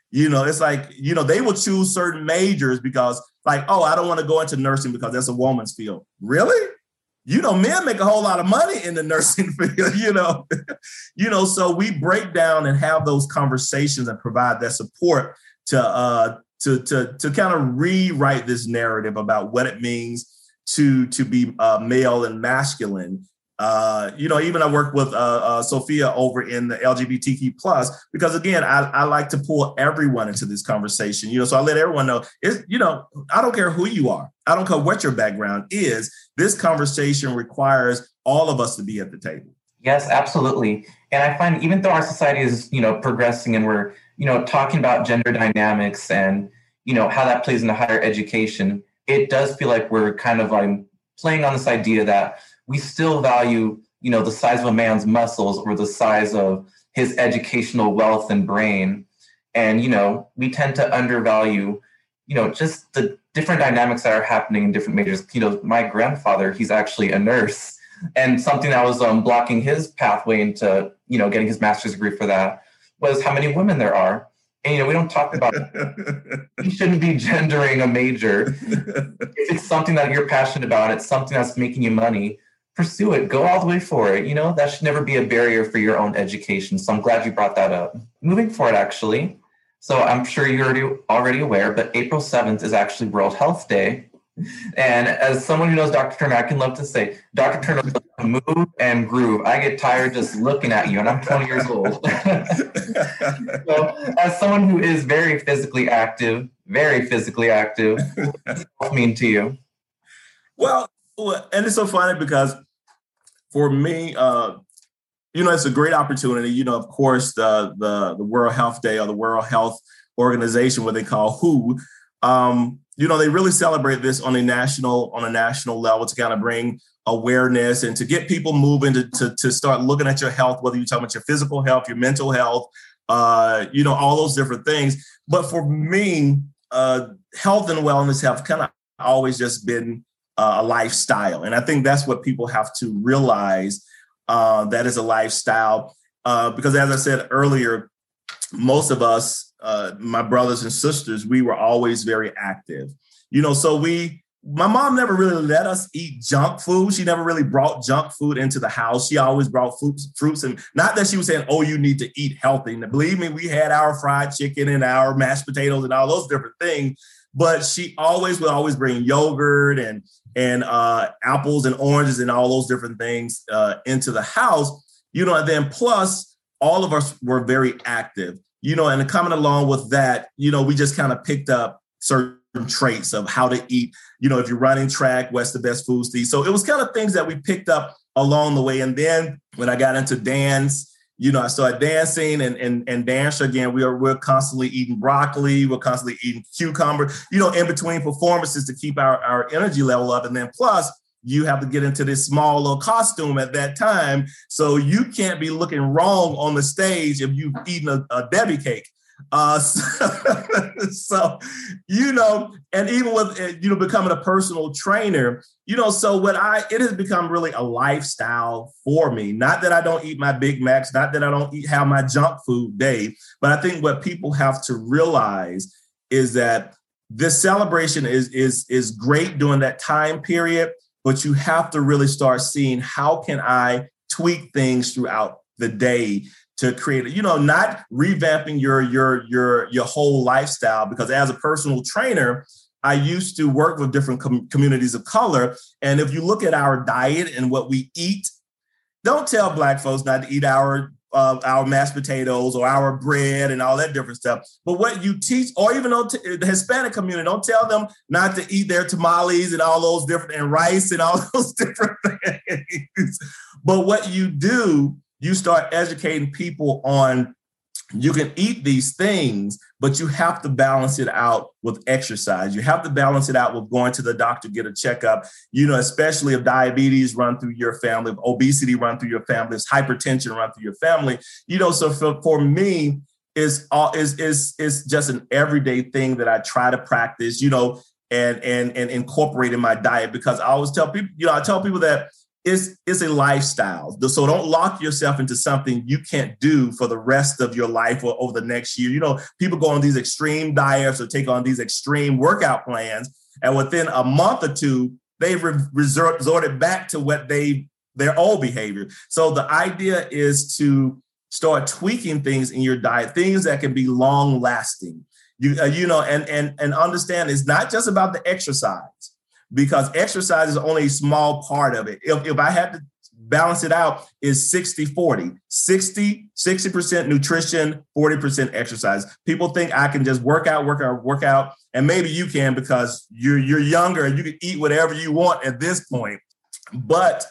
B: You know, it's like, you know, they will choose certain majors because, like, oh, I don't want to go into nursing because that's a woman's field. Really? You know, men make a whole lot of money in the nursing field, you know. you know, so we break down and have those conversations and provide that support to uh to to to kind of rewrite this narrative about what it means to to be uh, male and masculine uh, you know, even I work with uh, uh, Sophia over in the LGBTQ plus because again, I, I like to pull everyone into this conversation. You know, so I let everyone know it's you know, I don't care who you are, I don't care what your background is. This conversation requires all of us to be at the table.
A: Yes, absolutely. And I find even though our society is you know progressing and we're you know talking about gender dynamics and you know how that plays into higher education, it does feel like we're kind of like playing on this idea that we still value, you know, the size of a man's muscles or the size of his educational wealth and brain. And, you know, we tend to undervalue, you know, just the different dynamics that are happening in different majors. You know, my grandfather, he's actually a nurse. And something that was um, blocking his pathway into, you know, getting his master's degree for that was how many women there are. And, you know, we don't talk about you shouldn't be gendering a major. if it's something that you're passionate about, it's something that's making you money, pursue it go all the way for it you know that should never be a barrier for your own education so i'm glad you brought that up moving forward actually so i'm sure you're already already aware but april 7th is actually world health day. And as someone who knows dr turner i can love to say dr turner move and groove. I get tired just looking at you and i'm 20 years old. So as someone who is very physically active very physically active what does mean to you?
B: Well and it's so funny because for me, uh, you know, it's a great opportunity. You know, of course, the the the World Health Day or the World Health Organization, what they call WHO, um, you know, they really celebrate this on a national on a national level to kind of bring awareness and to get people moving to, to, to start looking at your health, whether you're talking about your physical health, your mental health, uh, you know, all those different things. But for me, uh, health and wellness have kind of always just been uh, a lifestyle. And I think that's what people have to realize uh, that is a lifestyle. Uh, because as I said earlier, most of us, uh, my brothers and sisters, we were always very active. You know, so we, my mom never really let us eat junk food. She never really brought junk food into the house. She always brought fruits, fruits, and not that she was saying, "Oh, you need to eat healthy." And believe me, we had our fried chicken and our mashed potatoes and all those different things but she always would always bring yogurt and and uh, apples and oranges and all those different things uh, into the house. You know, and then plus all of us were very active. You know, and coming along with that, you know, we just kind of picked up certain traits of how to eat. You know, if you're running track, what's the best foods to eat? So it was kind of things that we picked up along the way. And then when I got into dance, you know, I started dancing and and and dance again. We are we're constantly eating broccoli, we're constantly eating cucumber, you know, in between performances to keep our, our energy level up. And then plus you have to get into this small little costume at that time. So you can't be looking wrong on the stage if you've eaten a, a Debbie cake. Uh, so, so, you know, and even with uh, you know becoming a personal trainer, you know, so what I it has become really a lifestyle for me. Not that I don't eat my Big Macs, not that I don't eat have my junk food day, but I think what people have to realize is that this celebration is is is great during that time period, but you have to really start seeing how can I tweak things throughout the day to create you know not revamping your your your your whole lifestyle because as a personal trainer i used to work with different com- communities of color and if you look at our diet and what we eat don't tell black folks not to eat our uh, our mashed potatoes or our bread and all that different stuff. But what you teach, or even on t- the Hispanic community, don't tell them not to eat their tamales and all those different and rice and all those different things. But what you do you start educating people on you can eat these things, but you have to balance it out with exercise. You have to balance it out with going to the doctor, get a checkup, you know, especially if diabetes run through your family, if obesity run through your family, if hypertension run through your family, you know, so for, for me, is all is is is just an everyday thing that I try to practice, you know, and and and incorporate in my diet because I always tell people, you know, I tell people that it's, it's a lifestyle. So don't lock yourself into something you can't do for the rest of your life or over the next year. You know, people go on these extreme diets or take on these extreme workout plans, and within a month or two, they've re- resorted back to what they their old behavior. So the idea is to start tweaking things in your diet, things that can be long lasting. You uh, you know, and and and understand it's not just about the exercise because exercise is only a small part of it. If, if I had to balance it out, is 60 40, 60, 60% nutrition, 40% exercise. People think I can just work out, work out, work out. And maybe you can because you're you're younger and you can eat whatever you want at this point. But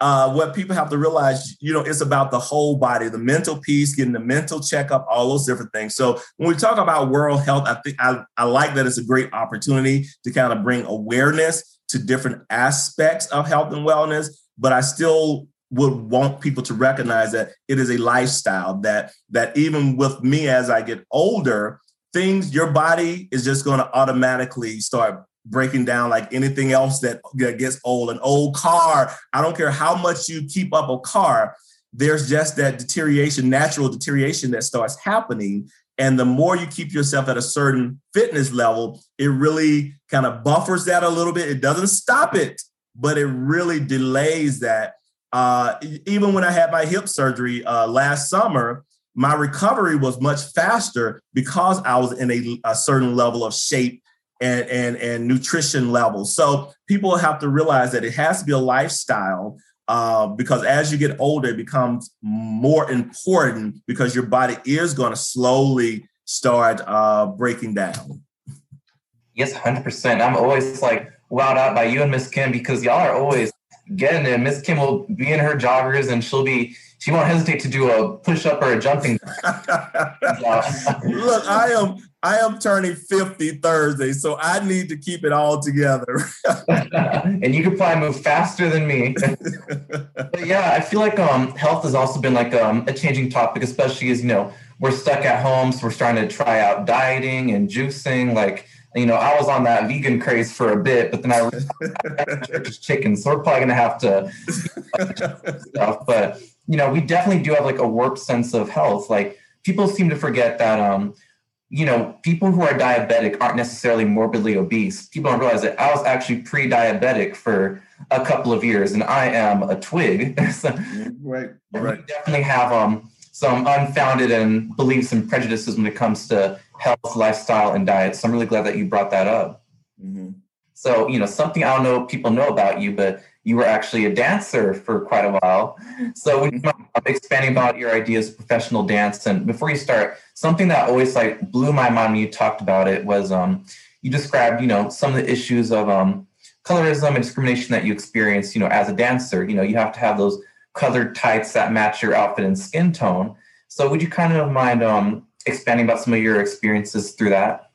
B: uh, what people have to realize, you know, it's about the whole body, the mental piece, getting the mental checkup, all those different things. So when we talk about world health, I think I, I like that it's a great opportunity to kind of bring awareness to different aspects of health and wellness. But I still would want people to recognize that it is a lifestyle that that even with me as I get older, things your body is just going to automatically start breaking down like anything else that, gets old. An old car, I don't care how much you keep up a car, there's just that deterioration, natural deterioration that starts happening. And the more you keep yourself at a certain fitness level, it really kind of buffers that a little bit. It doesn't stop it, but it really delays that. Uh, even when I had my hip surgery uh, last summer, my recovery was much faster because I was in a, a certain level of shape and, and, and nutrition levels. So people have to realize that it has to be a lifestyle uh, because as you get older, it becomes more important because your body is going to slowly start uh, breaking down.
A: Yes, 100%. I'm always like wowed out by you and Miss Kim because y'all are always getting it. Miss Kim will be in her joggers and she'll be she won't hesitate to do a push up or a jumping. Look,
B: I am I am turning 50 Thursday, so I need to keep it all together.
A: and you can probably move faster than me. but yeah, I feel like um, health has also been like um, a changing topic, especially as you know we're stuck at home, so we're starting to try out dieting and juicing. Like you know, I was on that vegan craze for a bit, but then I just chicken, so we're probably gonna have to stuff. But you know, we definitely do have like a warped sense of health. Like people seem to forget that um, you know, people who are diabetic aren't necessarily morbidly obese. People don't realize that I was actually pre-diabetic for a couple of years, and I am a twig.
B: so right, right.
A: We definitely have um, some unfounded and beliefs and prejudices when it comes to health, lifestyle, and diet. So I'm really glad that you brought that up. Mm-hmm. So, you know, something I don't know people know about you, but you were actually a dancer for quite a while. So we mm-hmm. Expanding about your ideas of professional dance. And before you start, something that always like blew my mind when you talked about it was um, you described, you know, some of the issues of um, colorism and discrimination that you experience, you know, as a dancer. You know, you have to have those colored tights that match your outfit and skin tone. So would you kind of mind um, expanding about some of your experiences through that?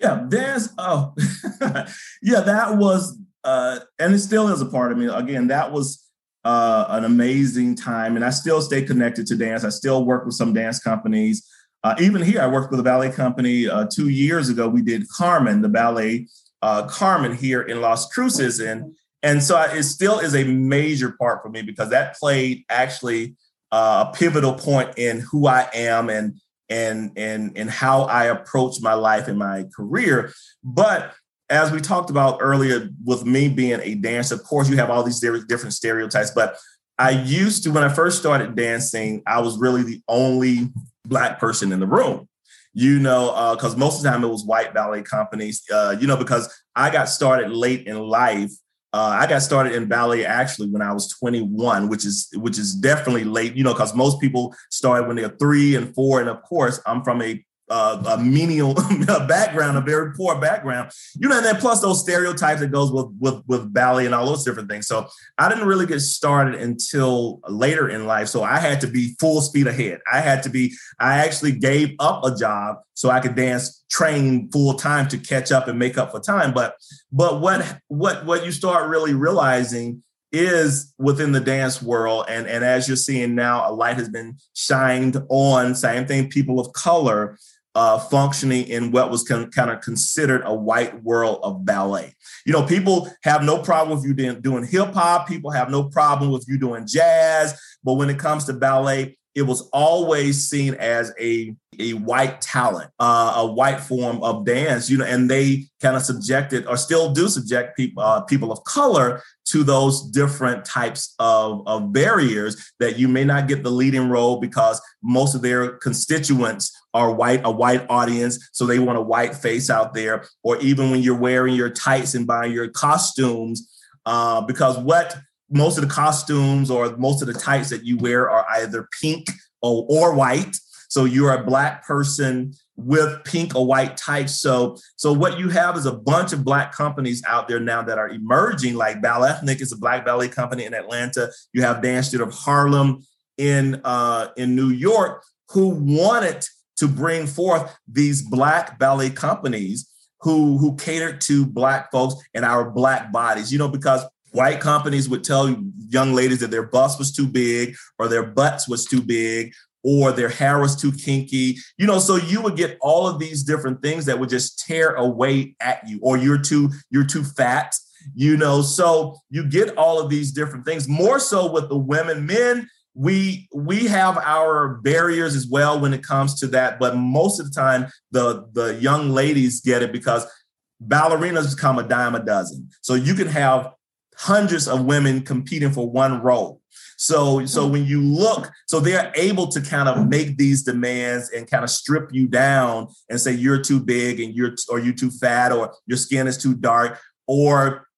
B: Yeah, there's oh yeah, that was uh and it still is a part of me. Again, that was uh an amazing time and I still stay connected to dance. I still work with some dance companies. Uh, even here, I worked with a ballet company uh, two years ago. We did Carmen, the ballet uh, Carmen here in Las Cruces, and and so it still is a major part for me because that played actually uh, a pivotal point in who I am and and and and how I approach my life and my career. But as we talked about earlier, with me being a dancer, of course, you have all these different stereotypes. But I used to, when I first started dancing, I was really the only black person in the room you know because uh, most of the time it was white ballet companies uh, you know because i got started late in life uh, i got started in ballet actually when i was 21 which is which is definitely late you know because most people started when they're three and four and of course i'm from a uh, a menial background, a very poor background, you know, and then plus those stereotypes that goes with with with ballet and all those different things. So I didn't really get started until later in life. So I had to be full speed ahead. I had to be. I actually gave up a job so I could dance train full time to catch up and make up for time. But but what what what you start really realizing is within the dance world and and as you're seeing now a light has been shined on same thing people of color uh, functioning in what was con- kind of considered a white world of ballet. You know, people have no problem with you doing, doing hip hop, people have no problem with you doing jazz, but when it comes to ballet, it was always seen as a a white talent, uh, a white form of dance, you know, and they kind of subjected or still do subject people uh, people of color to those different types of, of barriers that you may not get the leading role because most of their constituents are white, a white audience, so they want a white face out there, or even when you're wearing your tights and buying your costumes, uh, because what most of the costumes or most of the tights that you wear are either pink or, or white. So you're a black person with pink or white tights. So, so what you have is a bunch of black companies out there now that are emerging. Like Ballethnic is a black ballet company in Atlanta. You have Dance Theater of Harlem in uh, in New York, who wanted to bring forth these black ballet companies who who catered to black folks and our black bodies. You know, because white companies would tell young ladies that their bust was too big or their butts was too big or their hair was too kinky you know so you would get all of these different things that would just tear away at you or you're too you're too fat you know so you get all of these different things more so with the women men we we have our barriers as well when it comes to that but most of the time the the young ladies get it because ballerinas become a dime a dozen so you can have hundreds of women competing for one role. So, so hmm. when you look, so they're able to kind of make these demands and kind of strip you down and say you're too big and you're or you're too fat or your skin is too dark or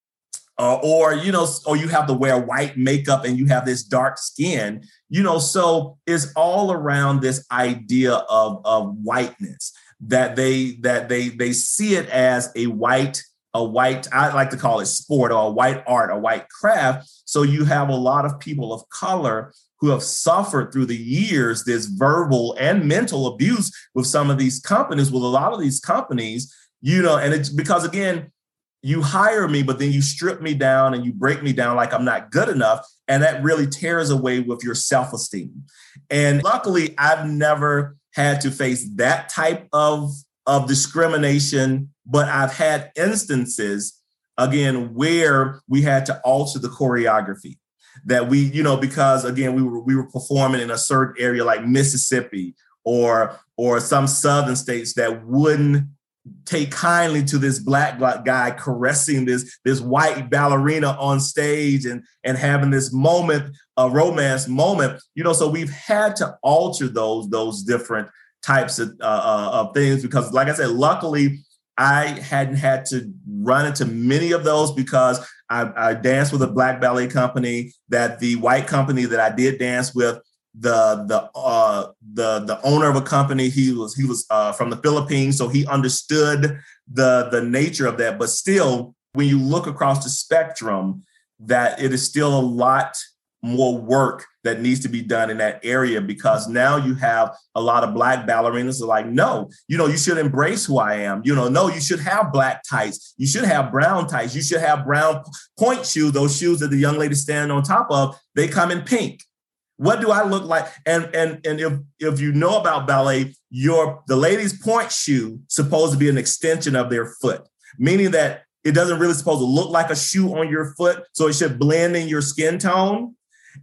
B: uh, or you know or you have to wear white makeup and you have this dark skin you know so it's all around this idea of of whiteness that they that they they see it as a white a white, I like to call it sport or a white art, a white craft. So you have a lot of people of color who have suffered through the years this verbal and mental abuse with some of these companies, with a lot of these companies, you know, and it's because again, you hire me, but then you strip me down and you break me down like I'm not good enough. And that really tears away with your self esteem. And luckily, I've never had to face that type of, of discrimination but I've had instances again where we had to alter the choreography that we, you know, because again we were we were performing in a certain area like Mississippi or or some southern states that wouldn't take kindly to this black, guy caressing this this white ballerina on stage and and having this moment a romance moment. You know so we've had to alter those those different types of, uh, uh of things because like i said luckily I hadn't had to run into many of those because I, I, danced with a black ballet company that the white company that I did dance with the the uh, the the owner of a company he was he was uh, from the Philippines so he understood the the nature of that but still when you look across the spectrum that it is still a lot more work that needs to be done in that area because now you have a lot of black ballerinas are like, no, you know, you should embrace who I am. You know, no, you should have black tights. You should have brown tights. You should have brown pointe shoes, those shoes that the young lady standing on top of, they come in pink. What do I look like? And and and if if you know about ballet, your the lady's pointe shoe supposed to be an extension of their foot, meaning that it doesn't really supposed to look like a shoe on your foot, so it should blend in your skin tone.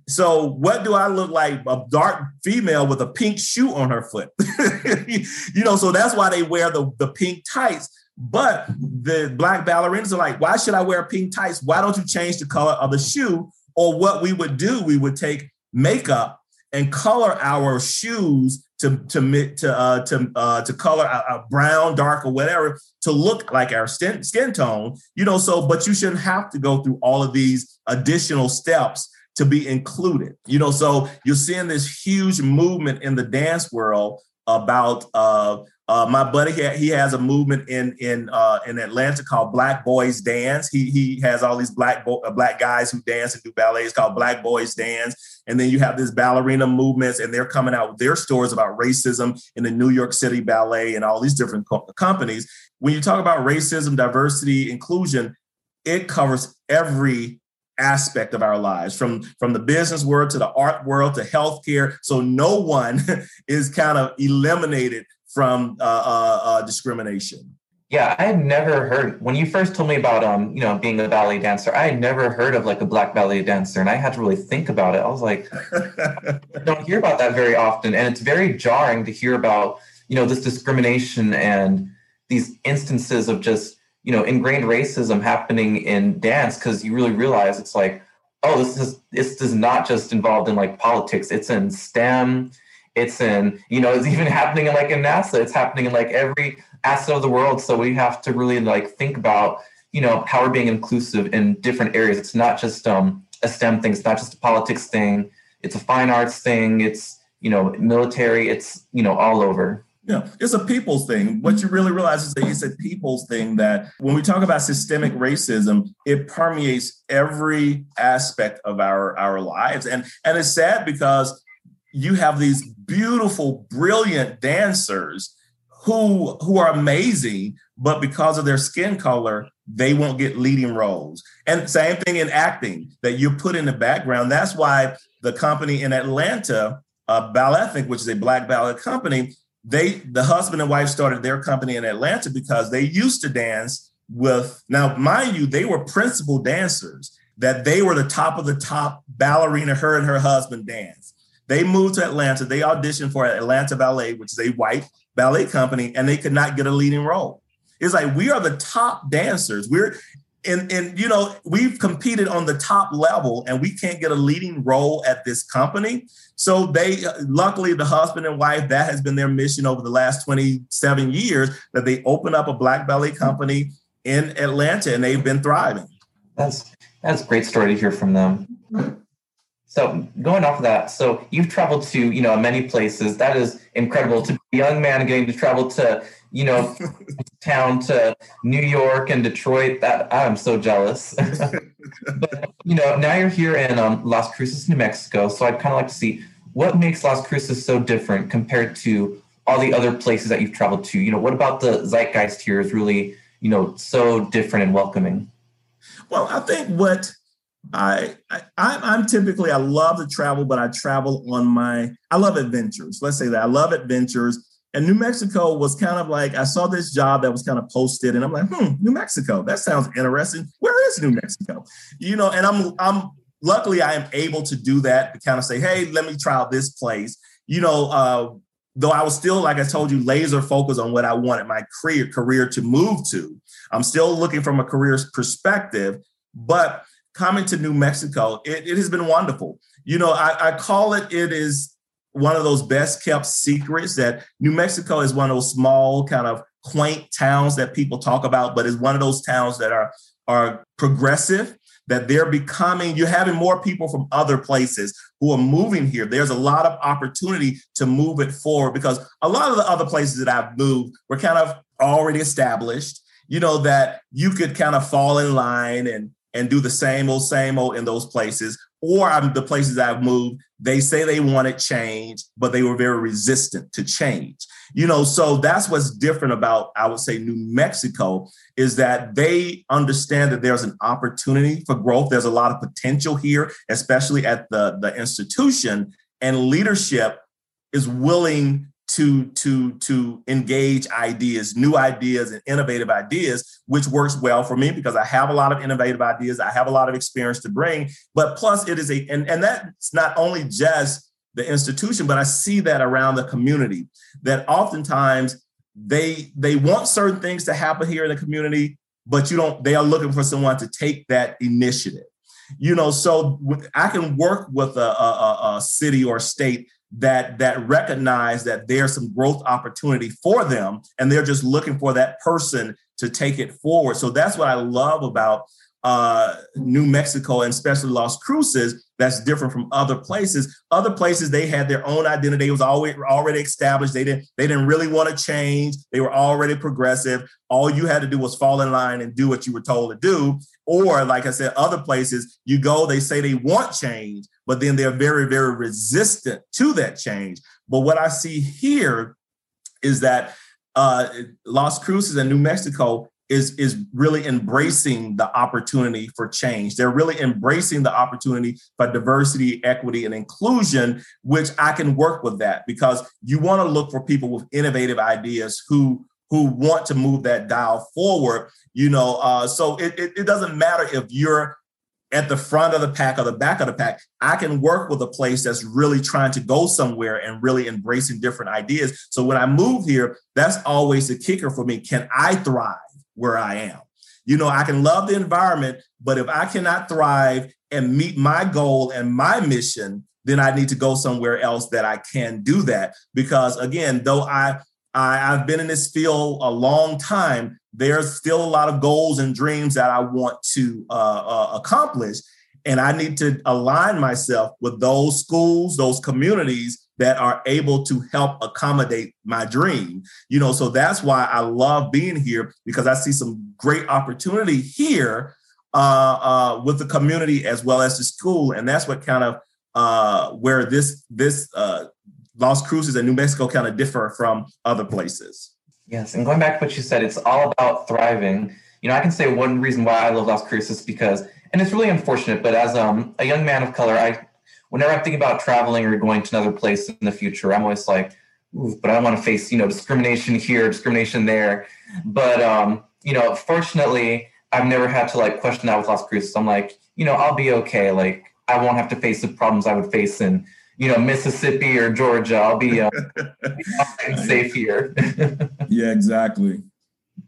B: So, what do I look like? A dark female with a pink shoe on her foot. you know, so that's why they wear the, the pink tights. But the black ballerinas are like, why should I wear pink tights? Why don't you change the color of the shoe? Or what we would do, we would take makeup and color our shoes to to to uh, to uh, to color a, brown, dark, or whatever to look like our skin, skin tone. You know, so but you shouldn't have to go through all of these additional steps to be included. You know, so you're seeing this huge movement in the dance world about uh, uh, my buddy he, he has a movement in in uh, in Atlanta called Black Boys Dance. He he has all these black bo- uh, black guys who dance and do ballet. It's called Black Boys Dance. And then you have this ballerina movements, and they're coming out with their stories about racism in the New York City Ballet and all these different co- companies. When you talk about racism, diversity, inclusion, it covers every aspect of our lives from from the business world to the art world to healthcare so no one is kind of eliminated from uh, uh, uh, discrimination
A: yeah i had never heard when you first told me about um you know being a ballet dancer i had never heard of like a black ballet dancer and i had to really think about it. I was like i don't hear about that very often and it's very jarring to hear about you know this discrimination and these instances of just you know ingrained racism happening in dance because you really realize it's like oh this is this is not just involved in like politics it's in stem it's in you know it's even happening in like in nasa it's happening in like every asset of the world. So we have to really like think about you know how we're being inclusive in different areas. It's not just um a stem thing. It's not just a politics thing. It's a fine arts thing. It's you know military. It's you know all over.
B: Know, it's a people's thing. What you really realize is that it's a people's thing that when we talk about systemic racism, it permeates every aspect of our, our lives. And, and it's sad because you have these beautiful, brilliant dancers who, who are amazing, but because of their skin color, they won't get leading roles. And same thing in acting that you put in the background. That's why the company in Atlanta, uh, Ballethnic, which is a black ballet company, they the husband and wife started their company in Atlanta because they used to dance with now mind you they were principal dancers that they were the top of the top ballerina her and her husband dance they moved to Atlanta they auditioned for Atlanta Ballet which is a white ballet company and they could not get a leading role. It's like we are the top dancers. We're and and you know we've competed on the top level and we can't get a leading role at this company. So they uh, luckily the husband and wife that has been their mission over the last 27 years that they open up a black ballet company in atlanta and they've been thriving.
A: That's that's a great story to hear from them so going off of that so you've traveled to you know many places that is incredible to be a young man getting to travel to you know, town to New York and Detroit. That I'm so jealous. but you know, now you're here in um, Las Cruces, New Mexico. So I'd kind of like to see what makes Las Cruces so different compared to all the other places that you've traveled to. You know, what about the zeitgeist here is really, you know, so different and welcoming?
B: Well, I think what I, I I'm typically I love to travel, but I travel on my I love adventures. Let's say that I love adventures. And New Mexico was kind of like, I saw this job that was kind of posted, and I'm like, hmm, New Mexico, that sounds interesting. Where is New Mexico? You know, and I'm I'm luckily I am able to do that to kind of say, hey, let me try out this place. You know, uh, though I was still, like I told you, laser focused on what I wanted my career career to move to. I'm still looking from a career perspective, but coming to New Mexico, it, it has been wonderful. You know, I, I call it, it is one of those best kept secrets that New Mexico is one of those small kind of quaint towns that people talk about, but is one of those towns that are are progressive that they're becoming you're having more people from other places who are moving here there's a lot of opportunity to move it forward because a lot of the other places that i've moved were kind of already established you know that you could kind of fall in line and and do the same old same old in those places or I'm the places I've moved, they say they wanted change, but they were very resistant to change. You know, so that's what's different about, I would say, New Mexico is that they understand that there's an opportunity for growth. There's a lot of potential here, especially at the, the institution, and leadership is willing to to to engage ideas new ideas and innovative ideas which works well for me because i have a lot of innovative ideas i have a lot of experience to bring but plus it is a and, and that's not only just the institution but i see that around the community that oftentimes they they want certain things to happen here in the community but you don't they are looking for someone to take that initiative. You know so i can work with a, a, a city or state that that recognize that there's some growth opportunity for them and they're just looking for that person to take it forward so that's what i love about uh, New Mexico and especially Las Cruces that's different from other places. Other places they had their own identity. It was always already established. They didn't they didn't really want to change. They were already progressive. All you had to do was fall in line and do what you were told to do. Or like I said, other places you go, they say they want change, but then they're very very resistant to that change. But what I see here is that uh, Las Cruces and New Mexico is is really embracing the opportunity for change. They're really embracing the opportunity for diversity, equity, and inclusion, which I can work with that because you want to look for people with innovative ideas who who want to move that dial forward. You know, uh, so it, it, it doesn't matter if you're at the front of the pack or the back of the pack, I can work with a place that's really trying to go somewhere and really embracing different ideas. So when I move here, that's always the kicker for me. Can I thrive? where I am. You know, I can love the environment, but if I cannot thrive and meet my goal and my mission, then I need to go somewhere else that I can do that. Because again, though I, I have been in this field a long time, there's still a lot of goals and dreams that I want to uh, uh, accomplish. And I need to align myself with those schools, those communities that are able to help accommodate my dream. You know, so that's why I love being here because I see some great opportunity here uh, uh, with the community as well as the school, and that's what kind of uh, where this this uh, Las Cruces and New Mexico kind of differ from other places.
A: Yes, and going back to what you said, it's all about thriving. You know, I can say one reason why I love Las Cruces because, and it's really unfortunate, but as um, a young man of color, I whenever I'm thinking about traveling or going to another place in the future, I'm always like, but I don't want to face, you know, discrimination here, discrimination there. But um, you know, fortunately, I've never had to like question that with Las Cruces. I'm like, you know, I'll be okay. Like I won't have to face the problems I would face in, you know, Mississippi or Georgia. I'll be, uh, safe here.
C: yeah, exactly.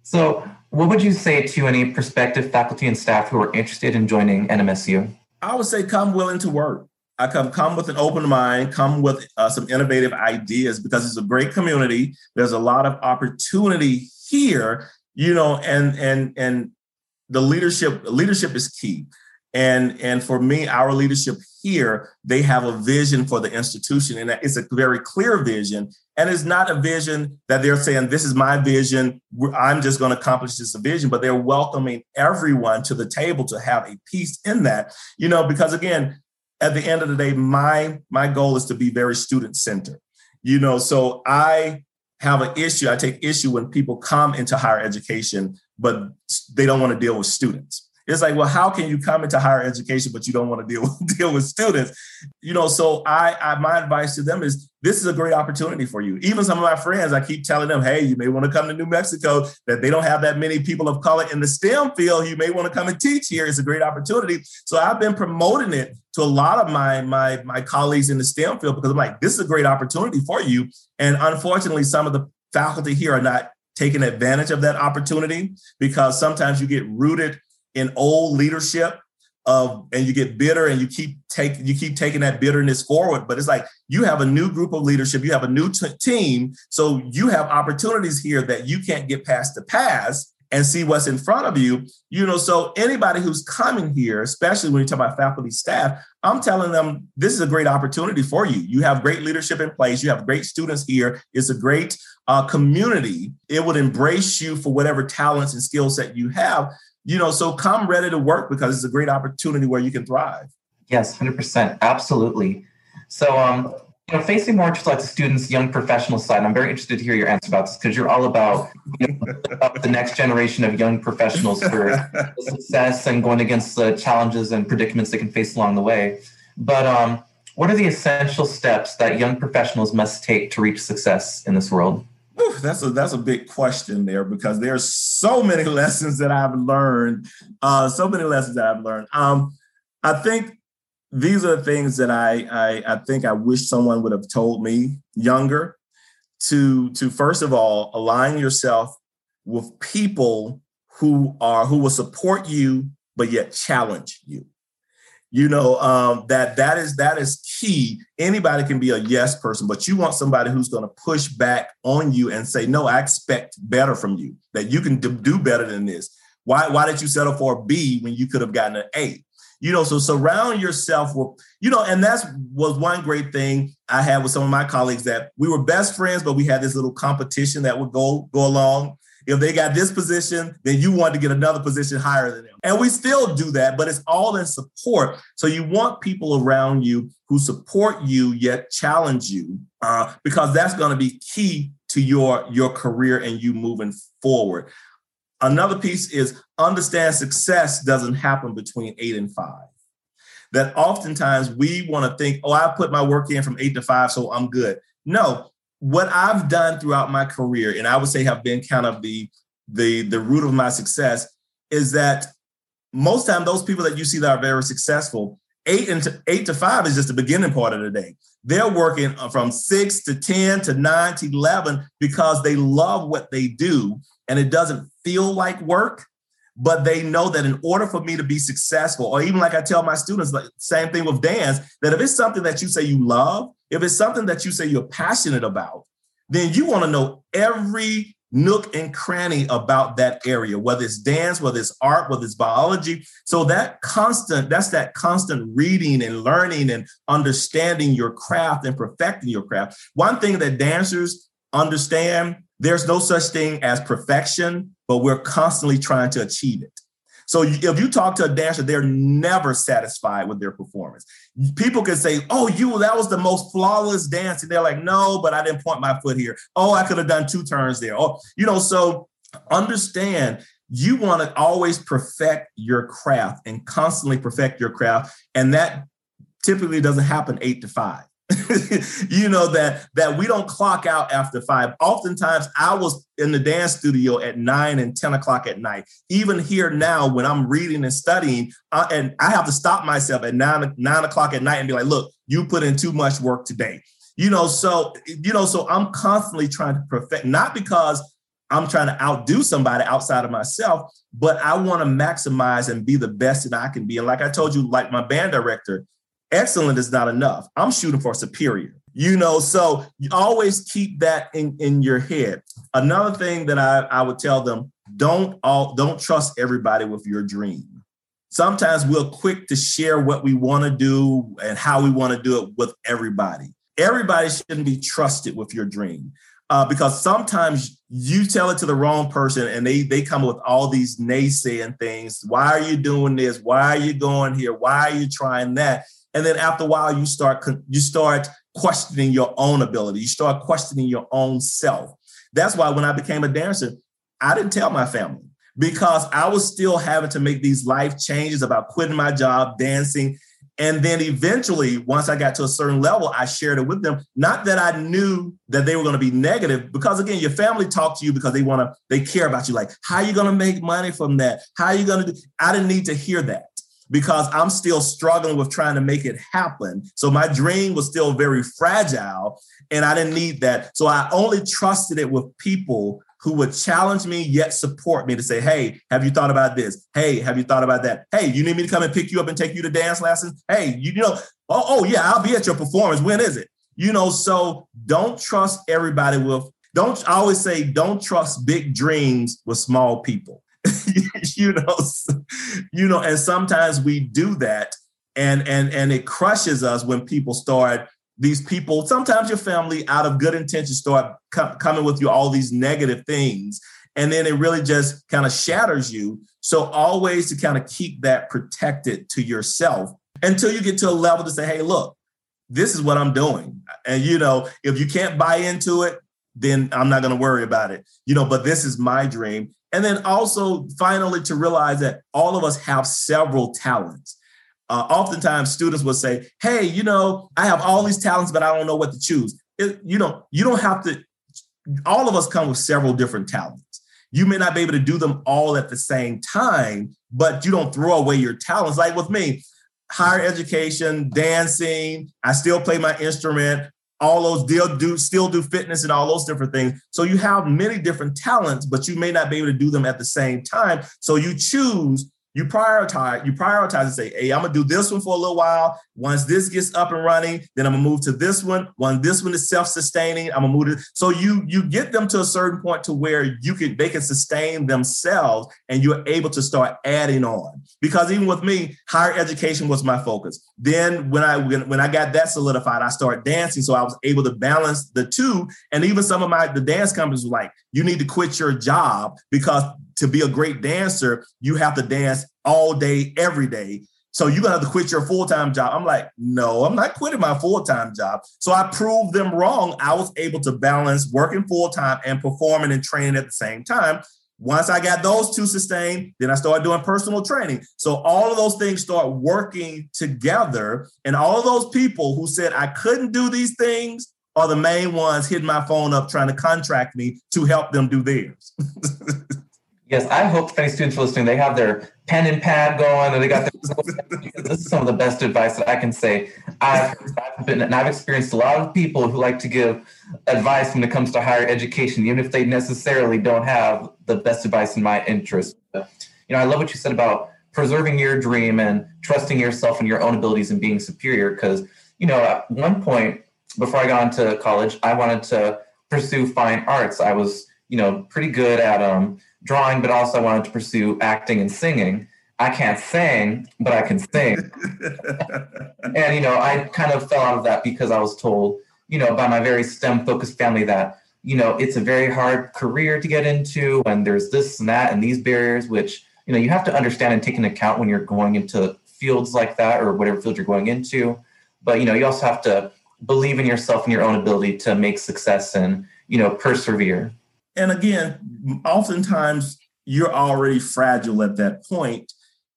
A: So, what would you say to any prospective faculty and staff who are interested in joining NMSU?
B: I would say come willing to work. I come come with an open mind, come with uh, some innovative ideas because it's a great community. There's a lot of opportunity here, you know, and and and the leadership leadership is key. And and for me, our leadership here, they have a vision for the institution, and it's a very clear vision. And it's not a vision that they're saying, "This is my vision. I'm just going to accomplish this vision," but they're welcoming everyone to the table to have a piece in that. You know, because again, at the end of the day, my my goal is to be very student centered. You know, so I have an issue. I take issue when people come into higher education, but they don't want to deal with students. It's like, well, how can you come into higher education but you don't want to deal with, deal with students? You know, so I, I my advice to them is this is a great opportunity for you. Even some of my friends, I keep telling them, hey, you may want to come to New Mexico, that they don't have that many people of color in the STEM field. You may want to come and teach here. It's a great opportunity. So I've been promoting it to a lot of my my my colleagues in the STEM field because I'm like, this is a great opportunity for you. And unfortunately, some of the faculty here are not taking advantage of that opportunity because sometimes you get rooted in old leadership of and you get bitter and you keep take you keep taking that bitterness forward but it's like you have a new group of leadership you have a new t- team so you have opportunities here that you can't get past the past and see what's in front of you you know so anybody who's coming here especially when you talk about faculty staff i'm telling them this is a great opportunity for you. You have great leadership in place you have great students here it's a great uh, community. It would embrace you for whatever talents and skill set you have you know, so come ready to work because it's a great opportunity where you can thrive.
A: Yes, 100%. Absolutely. So, um, you know, facing more to like the students, young professional side, I'm very interested to hear your answer about this because you're all about, you know, about the next generation of young professionals for success and going against the challenges and predicaments they can face along the way. But um, what are the essential steps that young professionals must take to reach success in this world?
B: Ooh, that's a that's a big question there because there's so many lessons that I've learned. Uh, so many lessons that I've learned. Um, I think these are things that I, I I think I wish someone would have told me younger. To to first of all align yourself with people who are who will support you but yet challenge you you know um, that that is that is key. Anybody can be a yes person but you want somebody who's going to push back on you and say no i expect better from you that you can do better than this. Why why did you settle for a b when you could have gotten an a? You know so surround yourself with you know and that's was one great thing i had with some of my colleagues that we were best friends but we had this little competition that would go go along if they got this position, then you want to get another position higher than them. And we still do that, but it's all in support. So you want people around you who support you yet challenge you, uh, because that's going to be key to your your career and you moving forward. Another piece is understand success doesn't happen between eight and five. That oftentimes we want to think, oh, I put my work in from eight to five, so I'm good. No, what I've done throughout my career, and I would say have been kind of the the the root of my success, is that most time those people that you see that are very successful, eight and to, eight to five is just the beginning part of the day. They're working uh, from six to ten to nine to eleven because they love what they do, and it doesn't feel like work. But they know that in order for me to be successful, or even like I tell my students, like same thing with dance, that if it's something that you say you love, if it's something that you say you're passionate about, then you want to know every nook and cranny about that area, whether it's dance, whether it's art, whether it's biology. So that constant, that's that constant reading and learning and understanding your craft and perfecting your craft. One thing that dancers understand, there's no such thing as perfection, but we're constantly trying to achieve it. So if you talk to a dancer, they're never satisfied with their performance. People can say, "Oh, you that was the most flawless dance," and they're like, "No, but I didn't point my foot here. Oh, I could have done two turns there." Oh, you know, so understand you want to always perfect your craft and constantly perfect your craft, and that typically doesn't happen eight to five. you know that that we don't clock out after five. Oftentimes i was in the dance studio at nine and 10 o'clock at night. Even here now when i'm reading and studying uh, and i have to stop myself at nine nine o'clock at night and be like look you put in too much work today. You know so you know so i'm constantly trying to perfect not because i'm trying to outdo somebody outside of myself but i want to maximize and be the best that i can be. And like i told you like my band director excellent is not enough. I'm shooting for superior. You know, so you always keep that in, in your head. Another thing that I, I would tell them, don't all don't trust everybody with your dream. Sometimes we're quick to share what we want to do and how we want to do it with everybody. Everybody shouldn't be trusted with your dream. Uh, because sometimes you tell it to the wrong person and they they come with all these naysaying things. Why are you doing this? Why are you going here? Why are you trying that? And then after a while you start you start questioning your own ability. You start questioning your own self. That's why when i became a dancer i didn't tell my family because i was still having to make these life changes about quitting my job dancing. And then eventually once i got to a certain level i shared it with them. Not that i knew that they were going to be negative because again your family talk to you because they want to they care about you. Like how are you going to make money from that? How are you going to do i didn't need to hear that because I'm still struggling with trying to make it happen. So my dream was still very fragile and I didn't need that. So I only trusted it with people who would challenge me yet support me to say, Hey, have you thought about this? Hey, have you thought about that? Hey, you need me to come and pick you up and take you to dance lessons? Hey, you, you know, oh, oh yeah, I'll be at your performance. When is it? You know, so don't trust everybody with, don't I always say, don't trust big dreams with small people. you know, you know, and sometimes we do that, and and and it crushes us when people start. These people, sometimes your family, out of good intention, start com- coming with you all these negative things, and then it really just kind of shatters you. So always to kind of keep that protected to yourself until you get to a level to say, hey, look, this is what I'm doing. And you know, if you can't buy into it, then I'm not going to worry about it. You know, but this is my dream. And then also finally to realize that all of us have several talents. Uh, oftentimes students will say, hey, you know, I have all these talents, but I don't know what to choose. It, you know, you don't have to, all of us come with several different talents. You may not be able to do them all at the same time, but you don't throw away your talents. Like with me, higher education, dancing. I still play my instrument. All those deal do still do fitness and all those different things. So you have many different talents, but you may not be able to do them at the same time. So you choose you prioritize, you prioritize and say, hey, I'm gonna do this one for a little while. Once this gets up and running, then I'm gonna move to this one. When this one is self-sustaining, I'm gonna move to so you you get them to a certain point to where you can they can sustain themselves and you're able to start adding on. Because even with me, higher education was my focus. Then when I when, when I got that solidified, I started dancing. So I was able to balance the two. And even some of my the dance companies were like, you need to quit your job because to be a great dancer, you have to dance all day, every day. So you're gonna have to quit your full-time job. I'm like, no, I'm not quitting my full-time job. So I proved them wrong. I was able to balance working full-time and performing and training at the same time. Once I got those two sustained, then I started doing personal training. So all of those things start working together. And all of those people who said I couldn't do these things are the main ones hitting my phone up trying to contract me to help them do theirs.
A: Yes, I hope any students are listening, they have their pen and pad going, and they got their. this is some of the best advice that I can say. I've, I've been, and I've experienced a lot of people who like to give advice when it comes to higher education, even if they necessarily don't have the best advice in my interest. But, you know, I love what you said about preserving your dream and trusting yourself and your own abilities and being superior. Because, you know, at one point before I got into college, I wanted to pursue fine arts. I was, you know, pretty good at um drawing, but also I wanted to pursue acting and singing. I can't sing, but I can sing. and, you know, I kind of fell out of that because I was told, you know, by my very STEM focused family that, you know, it's a very hard career to get into and there's this and that and these barriers, which, you know, you have to understand and take into account when you're going into fields like that or whatever field you're going into. But, you know, you also have to believe in yourself and your own ability to make success and, you know, persevere.
B: And again, oftentimes you're already fragile at that point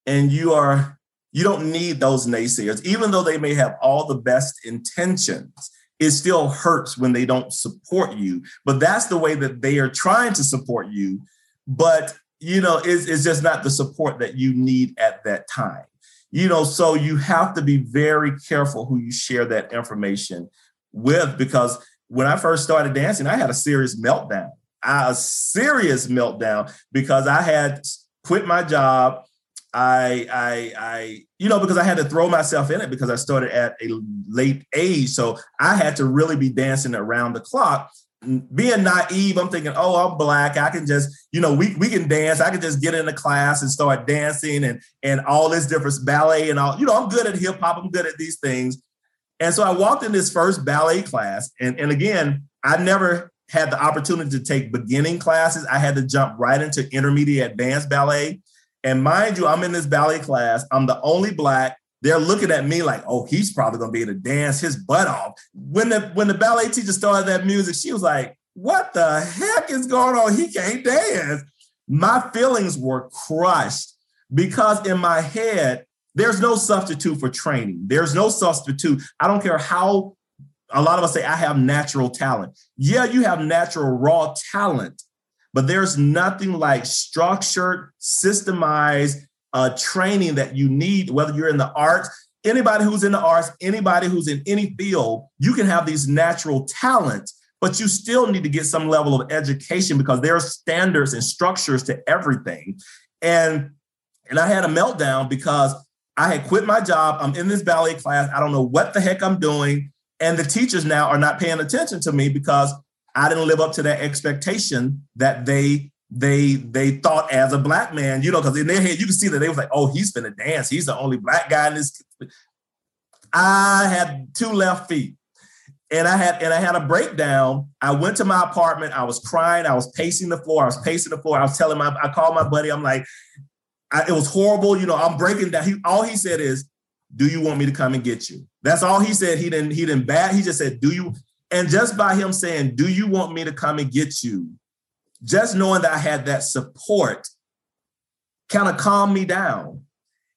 B: and you are you don't need those naysayers. Even though they may have all the best intentions it still hurts when they don't support you. But that's the way that they are trying to support you but you know it's, it's just not the support that you need at that time. You know so you have to be very careful who you share that information with because when i first started dancing i had a serious meltdown a serious meltdown because I had quit my job. I, I, I, you know, because I had to throw myself in it because I started at a late age. So I had to really be dancing around the clock. Being naive, I'm thinking, oh, I'm black. I can just, you know, we, we can dance. I can just get in class and start dancing and and all this different ballet and all. You know, I'm good at hip hop. I'm good at these things. And so I walked in this first ballet class, and and again, I never had the opportunity to take beginning classes. I had to jump right into intermediate advanced ballet. And mind you, I'm in this ballet class. I'm the only black. They're looking at me like, oh, he's probably gonna be able to dance his butt off. When the when the ballet teacher started that music, she was like, what the heck is going on? He can't dance. My feelings were crushed because in my head, there's no substitute for training. There's no substitute. I don't care how a lot of us say, I have natural talent. Yeah, you have natural raw talent, but there's nothing like structured, systemized uh, training that you need, whether you're in the arts, anybody who's in the arts, anybody who's in any field, you can have these natural talents, but you still need to get some level of education because there are standards and structures to everything. And and I had a meltdown because I had quit my job. I'm in this ballet class. I don't know what the heck I'm doing. And the teachers now are not paying attention to me because I didn't live up to that expectation that they they they thought as a black man, you know, because in their head you can see that they was like, oh, he's gonna dance. He's the only black guy in this. I had two left feet. And I had and I had a breakdown. I went to my apartment. I was crying. I was pacing the floor. I was pacing the floor. I was telling my I called my buddy. I'm like, I, it was horrible. You know, I'm breaking down. He, all he said is, do you want me to come and get you? That's all he said. He didn't, he didn't bat. He just said, do you? And just by him saying, do you want me to come and get you? Just knowing that I had that support kind of calmed me down.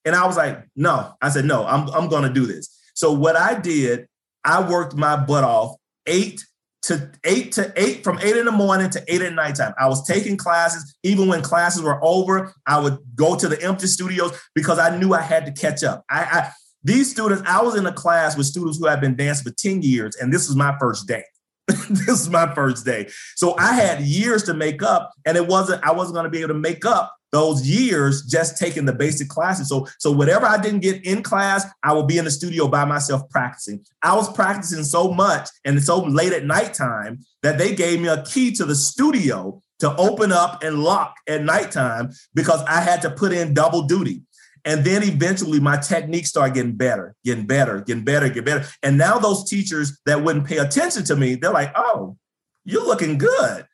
B: And I was like, no, I said, no, I'm, I'm going to do this. So what I did, I worked my butt off eight to eight to eight from eight in the morning to eight at nighttime. I was taking classes. Even when classes were over, I would go to the empty studios because I knew I had to catch up. I, I these students, I was in a class with students who had been dancing for 10 years, and this was my first day. this is my first day. So I had years to make up, and it wasn't, I wasn't going to be able to make up those years just taking the basic classes. So, so whatever I didn't get in class, I will be in the studio by myself practicing. I was practicing so much and so late at nighttime that they gave me a key to the studio to open up and lock at nighttime because I had to put in double duty. And then eventually my technique started getting better, getting better, getting better, getting better. And now those teachers that wouldn't pay attention to me, they're like, oh, you're looking good.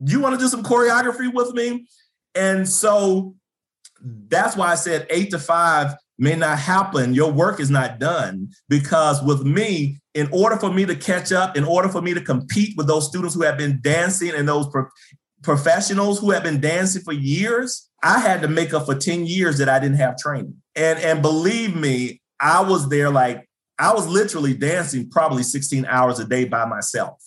B: You want to do some choreography with me? And so that's why I said eight to five may not happen. Your work is not done because with me, in order for me to catch up, in order for me to compete with those students who have been dancing and those pro- professionals who have been dancing for years, I had to make up for 10 years that I didn't have training. And, and believe me, I was there like, I was literally dancing probably 16 hours a day by myself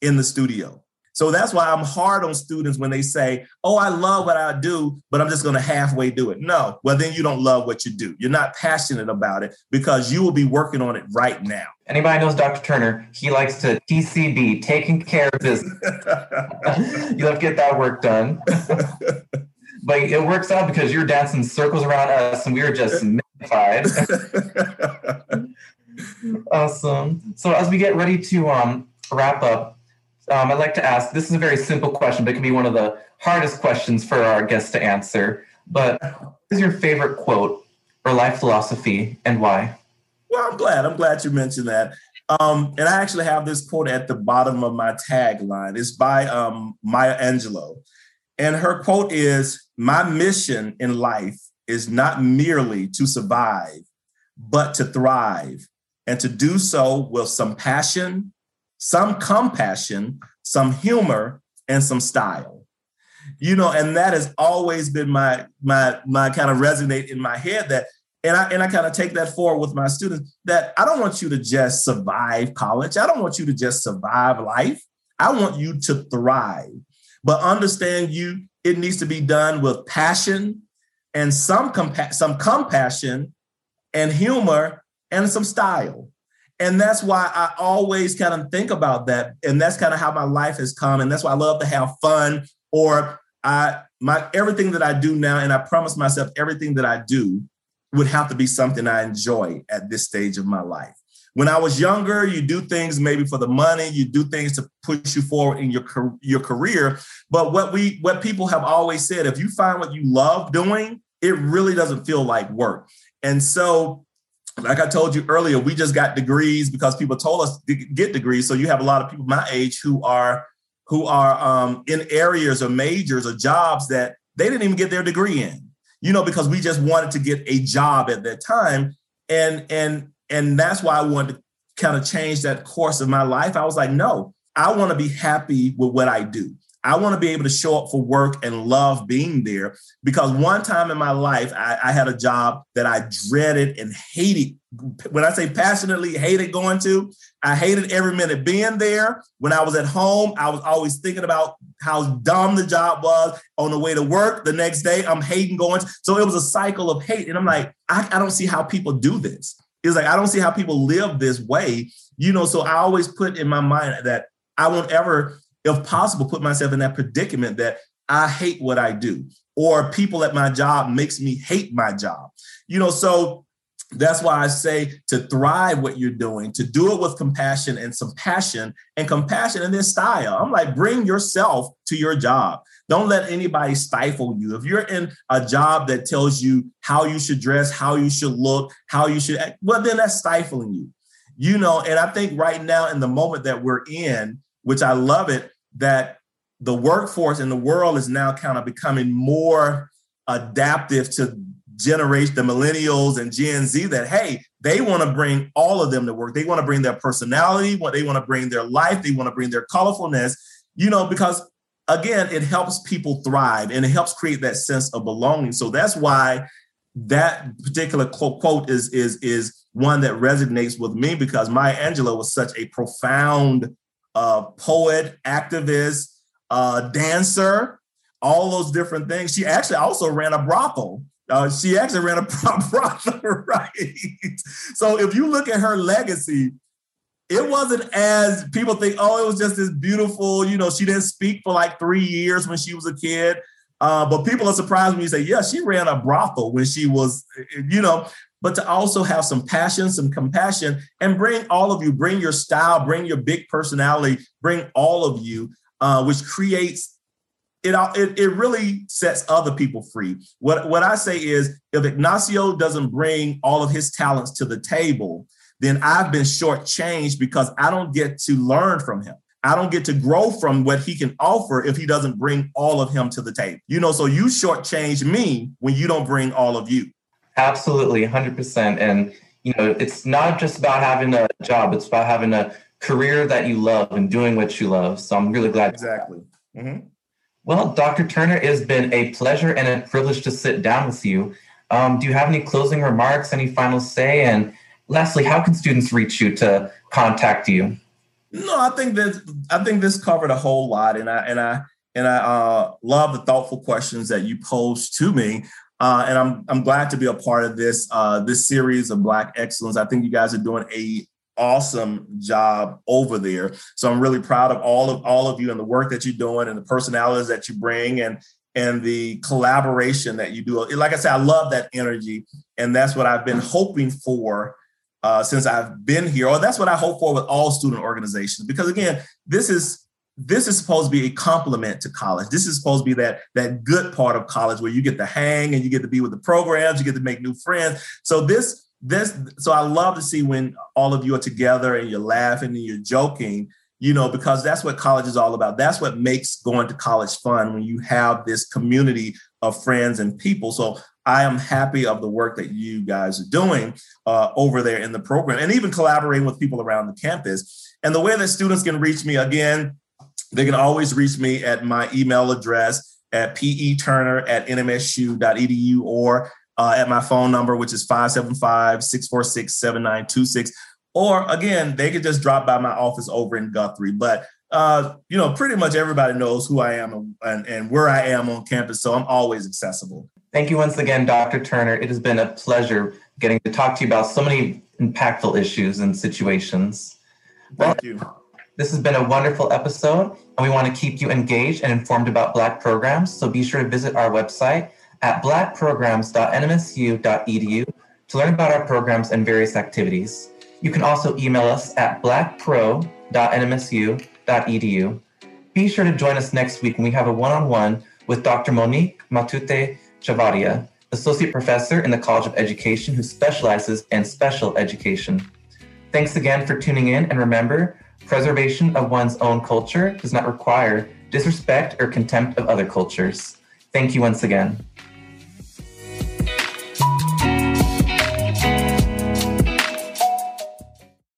B: in the studio. So that's why I'm hard on students when they say, Oh, I love what I do, but I'm just going to halfway do it. No, well, then you don't love what you do. You're not passionate about it because you will be working on it right now.
A: Anybody knows Dr. Turner, he likes to TCB, taking care of business. you have to get that work done. but it works out because you're dancing circles around us and we are just mystified. awesome. So as we get ready to um, wrap up, um, I'd like to ask this is a very simple question, but it can be one of the hardest questions for our guests to answer. But what is your favorite quote or life philosophy and why?
B: Well, I'm glad. I'm glad you mentioned that. Um, and I actually have this quote at the bottom of my tagline. It's by um, Maya Angelou. And her quote is My mission in life is not merely to survive, but to thrive, and to do so with some passion, some compassion, some humor, and some style. You know, and that has always been my my my kind of resonate in my head that and I and I kind of take that forward with my students that I don't want you to just survive college. I don't want you to just survive life. I want you to thrive. But understand you it needs to be done with passion and some compa- some compassion and humor and some style. And that's why I always kind of think about that. And that's kind of how my life has come. And that's why I love to have fun. Or I my everything that I do now, and I promise myself everything that I do would have to be something I enjoy at this stage of my life. When I was younger, you do things maybe for the money, you do things to push you forward in your your career. But what we what people have always said, if you find what you love doing, it really doesn't feel like work. And so like I told you earlier, we just got degrees because people told us to get degrees. So you have a lot of people my age who are who are um, in areas or majors or jobs that they didn't even get their degree in. You know, because we just wanted to get a job at that time, and and and that's why I wanted to kind of change that course of my life. I was like, no, I want to be happy with what I do. I want to be able to show up for work and love being there because one time in my life, I, I, had a job that I dreaded and hated. When I say passionately hated going to, I hated every minute being there. When I was at home, I was always thinking about how dumb the job was. On the way to work the next day, I'm hating going. So it was a cycle of hate. And I'm like, I, I don't see how people do this. It's like, I don't see how people live this way. You know, so I always put in my mind that I won't ever if possible, put myself in that predicament that I hate what I do, or people at my job makes me hate my job. You know, so that's why I say to thrive what you're doing, to do it with compassion and some passion and compassion and then style. I'm like, bring yourself to your job. Don't let anybody stifle you. If you're in a job that tells you how you should dress, how you should look, how you should act, well, then that's stifling you. You know, and I think right now in the moment that we're in, which I love it, that the workforce in the world is now kind of becoming more adaptive to generation, the millennials and Gen Z, that hey, they want to bring all of them to work. They want to bring their personality, what they want to bring their life, they want to bring their colorfulness, you know, because again, it helps people thrive and it helps create that sense of belonging. So that's why that particular quote is is is one that resonates with me because Maya Angelou was such a profound uh, poet, activist, uh, dancer, all those different things. She actually also ran a brothel. Uh, she actually ran a brothel, right? so if you look at her legacy, it wasn't as people think, oh, it was just this beautiful, you know, she didn't speak for like three years when she was a kid. Uh, but people are surprised when you say, yeah, she ran a brothel when she was, you know, but to also have some passion, some compassion, and bring all of you, bring your style, bring your big personality, bring all of you, uh, which creates it, it, it really sets other people free. What, what I say is if Ignacio doesn't bring all of his talents to the table, then I've been shortchanged because I don't get to learn from him. I don't get to grow from what he can offer if he doesn't bring all of him to the table. You know, so you shortchange me when you don't bring all of you.
A: Absolutely, 100%. And, you know, it's not just about having a job, it's about having a career that you love and doing what you love. So I'm really glad.
B: Exactly. Mm-hmm.
A: Well, Dr. Turner, it has been a pleasure and a privilege to sit down with you. Um, do you have any closing remarks, any final say? And lastly, how can students reach you to contact you?
B: No, I think that I think this covered a whole lot, and I and I and I uh, love the thoughtful questions that you posed to me. Uh, and I'm I'm glad to be a part of this uh, this series of Black Excellence. I think you guys are doing a awesome job over there. So I'm really proud of all of all of you and the work that you're doing and the personalities that you bring and and the collaboration that you do. Like I said, I love that energy, and that's what I've been hoping for uh, since I've been here, or that's what I hope for with all student organizations. Because again, this is this is supposed to be a complement to college. This is supposed to be that that good part of college where you get to hang and you get to be with the programs, you get to make new friends. So this this so I love to see when all of you are together and you're laughing and you're joking, you know, because that's what college is all about. That's what makes going to college fun when you have this community of friends and people. So I am happy of the work that you guys are doing uh, over there in the program and even collaborating with people around the campus. And the way that students can reach me again, they can always reach me at my email address at peturner at nmsu.edu or uh, at my phone number, which is 575 646 7926. Or again, they could just drop by my office over in Guthrie. But uh, you know, pretty much everybody knows who I am and, and where I am on campus. So I'm always accessible.
A: Thank you once again, Dr. Turner. It has been a pleasure getting to talk to you about so many impactful issues and situations.
B: Thank you.
A: This has been a wonderful episode, and we want to keep you engaged and informed about Black programs. So be sure to visit our website at blackprograms.nmsu.edu to learn about our programs and various activities. You can also email us at blackpro.nmsu.edu. Be sure to join us next week when we have a one on one with Dr. Monique Matute Chavarria, Associate Professor in the College of Education who specializes in special education. Thanks again for tuning in, and remember, preservation of one's own culture does not require disrespect or contempt of other cultures. Thank you once again.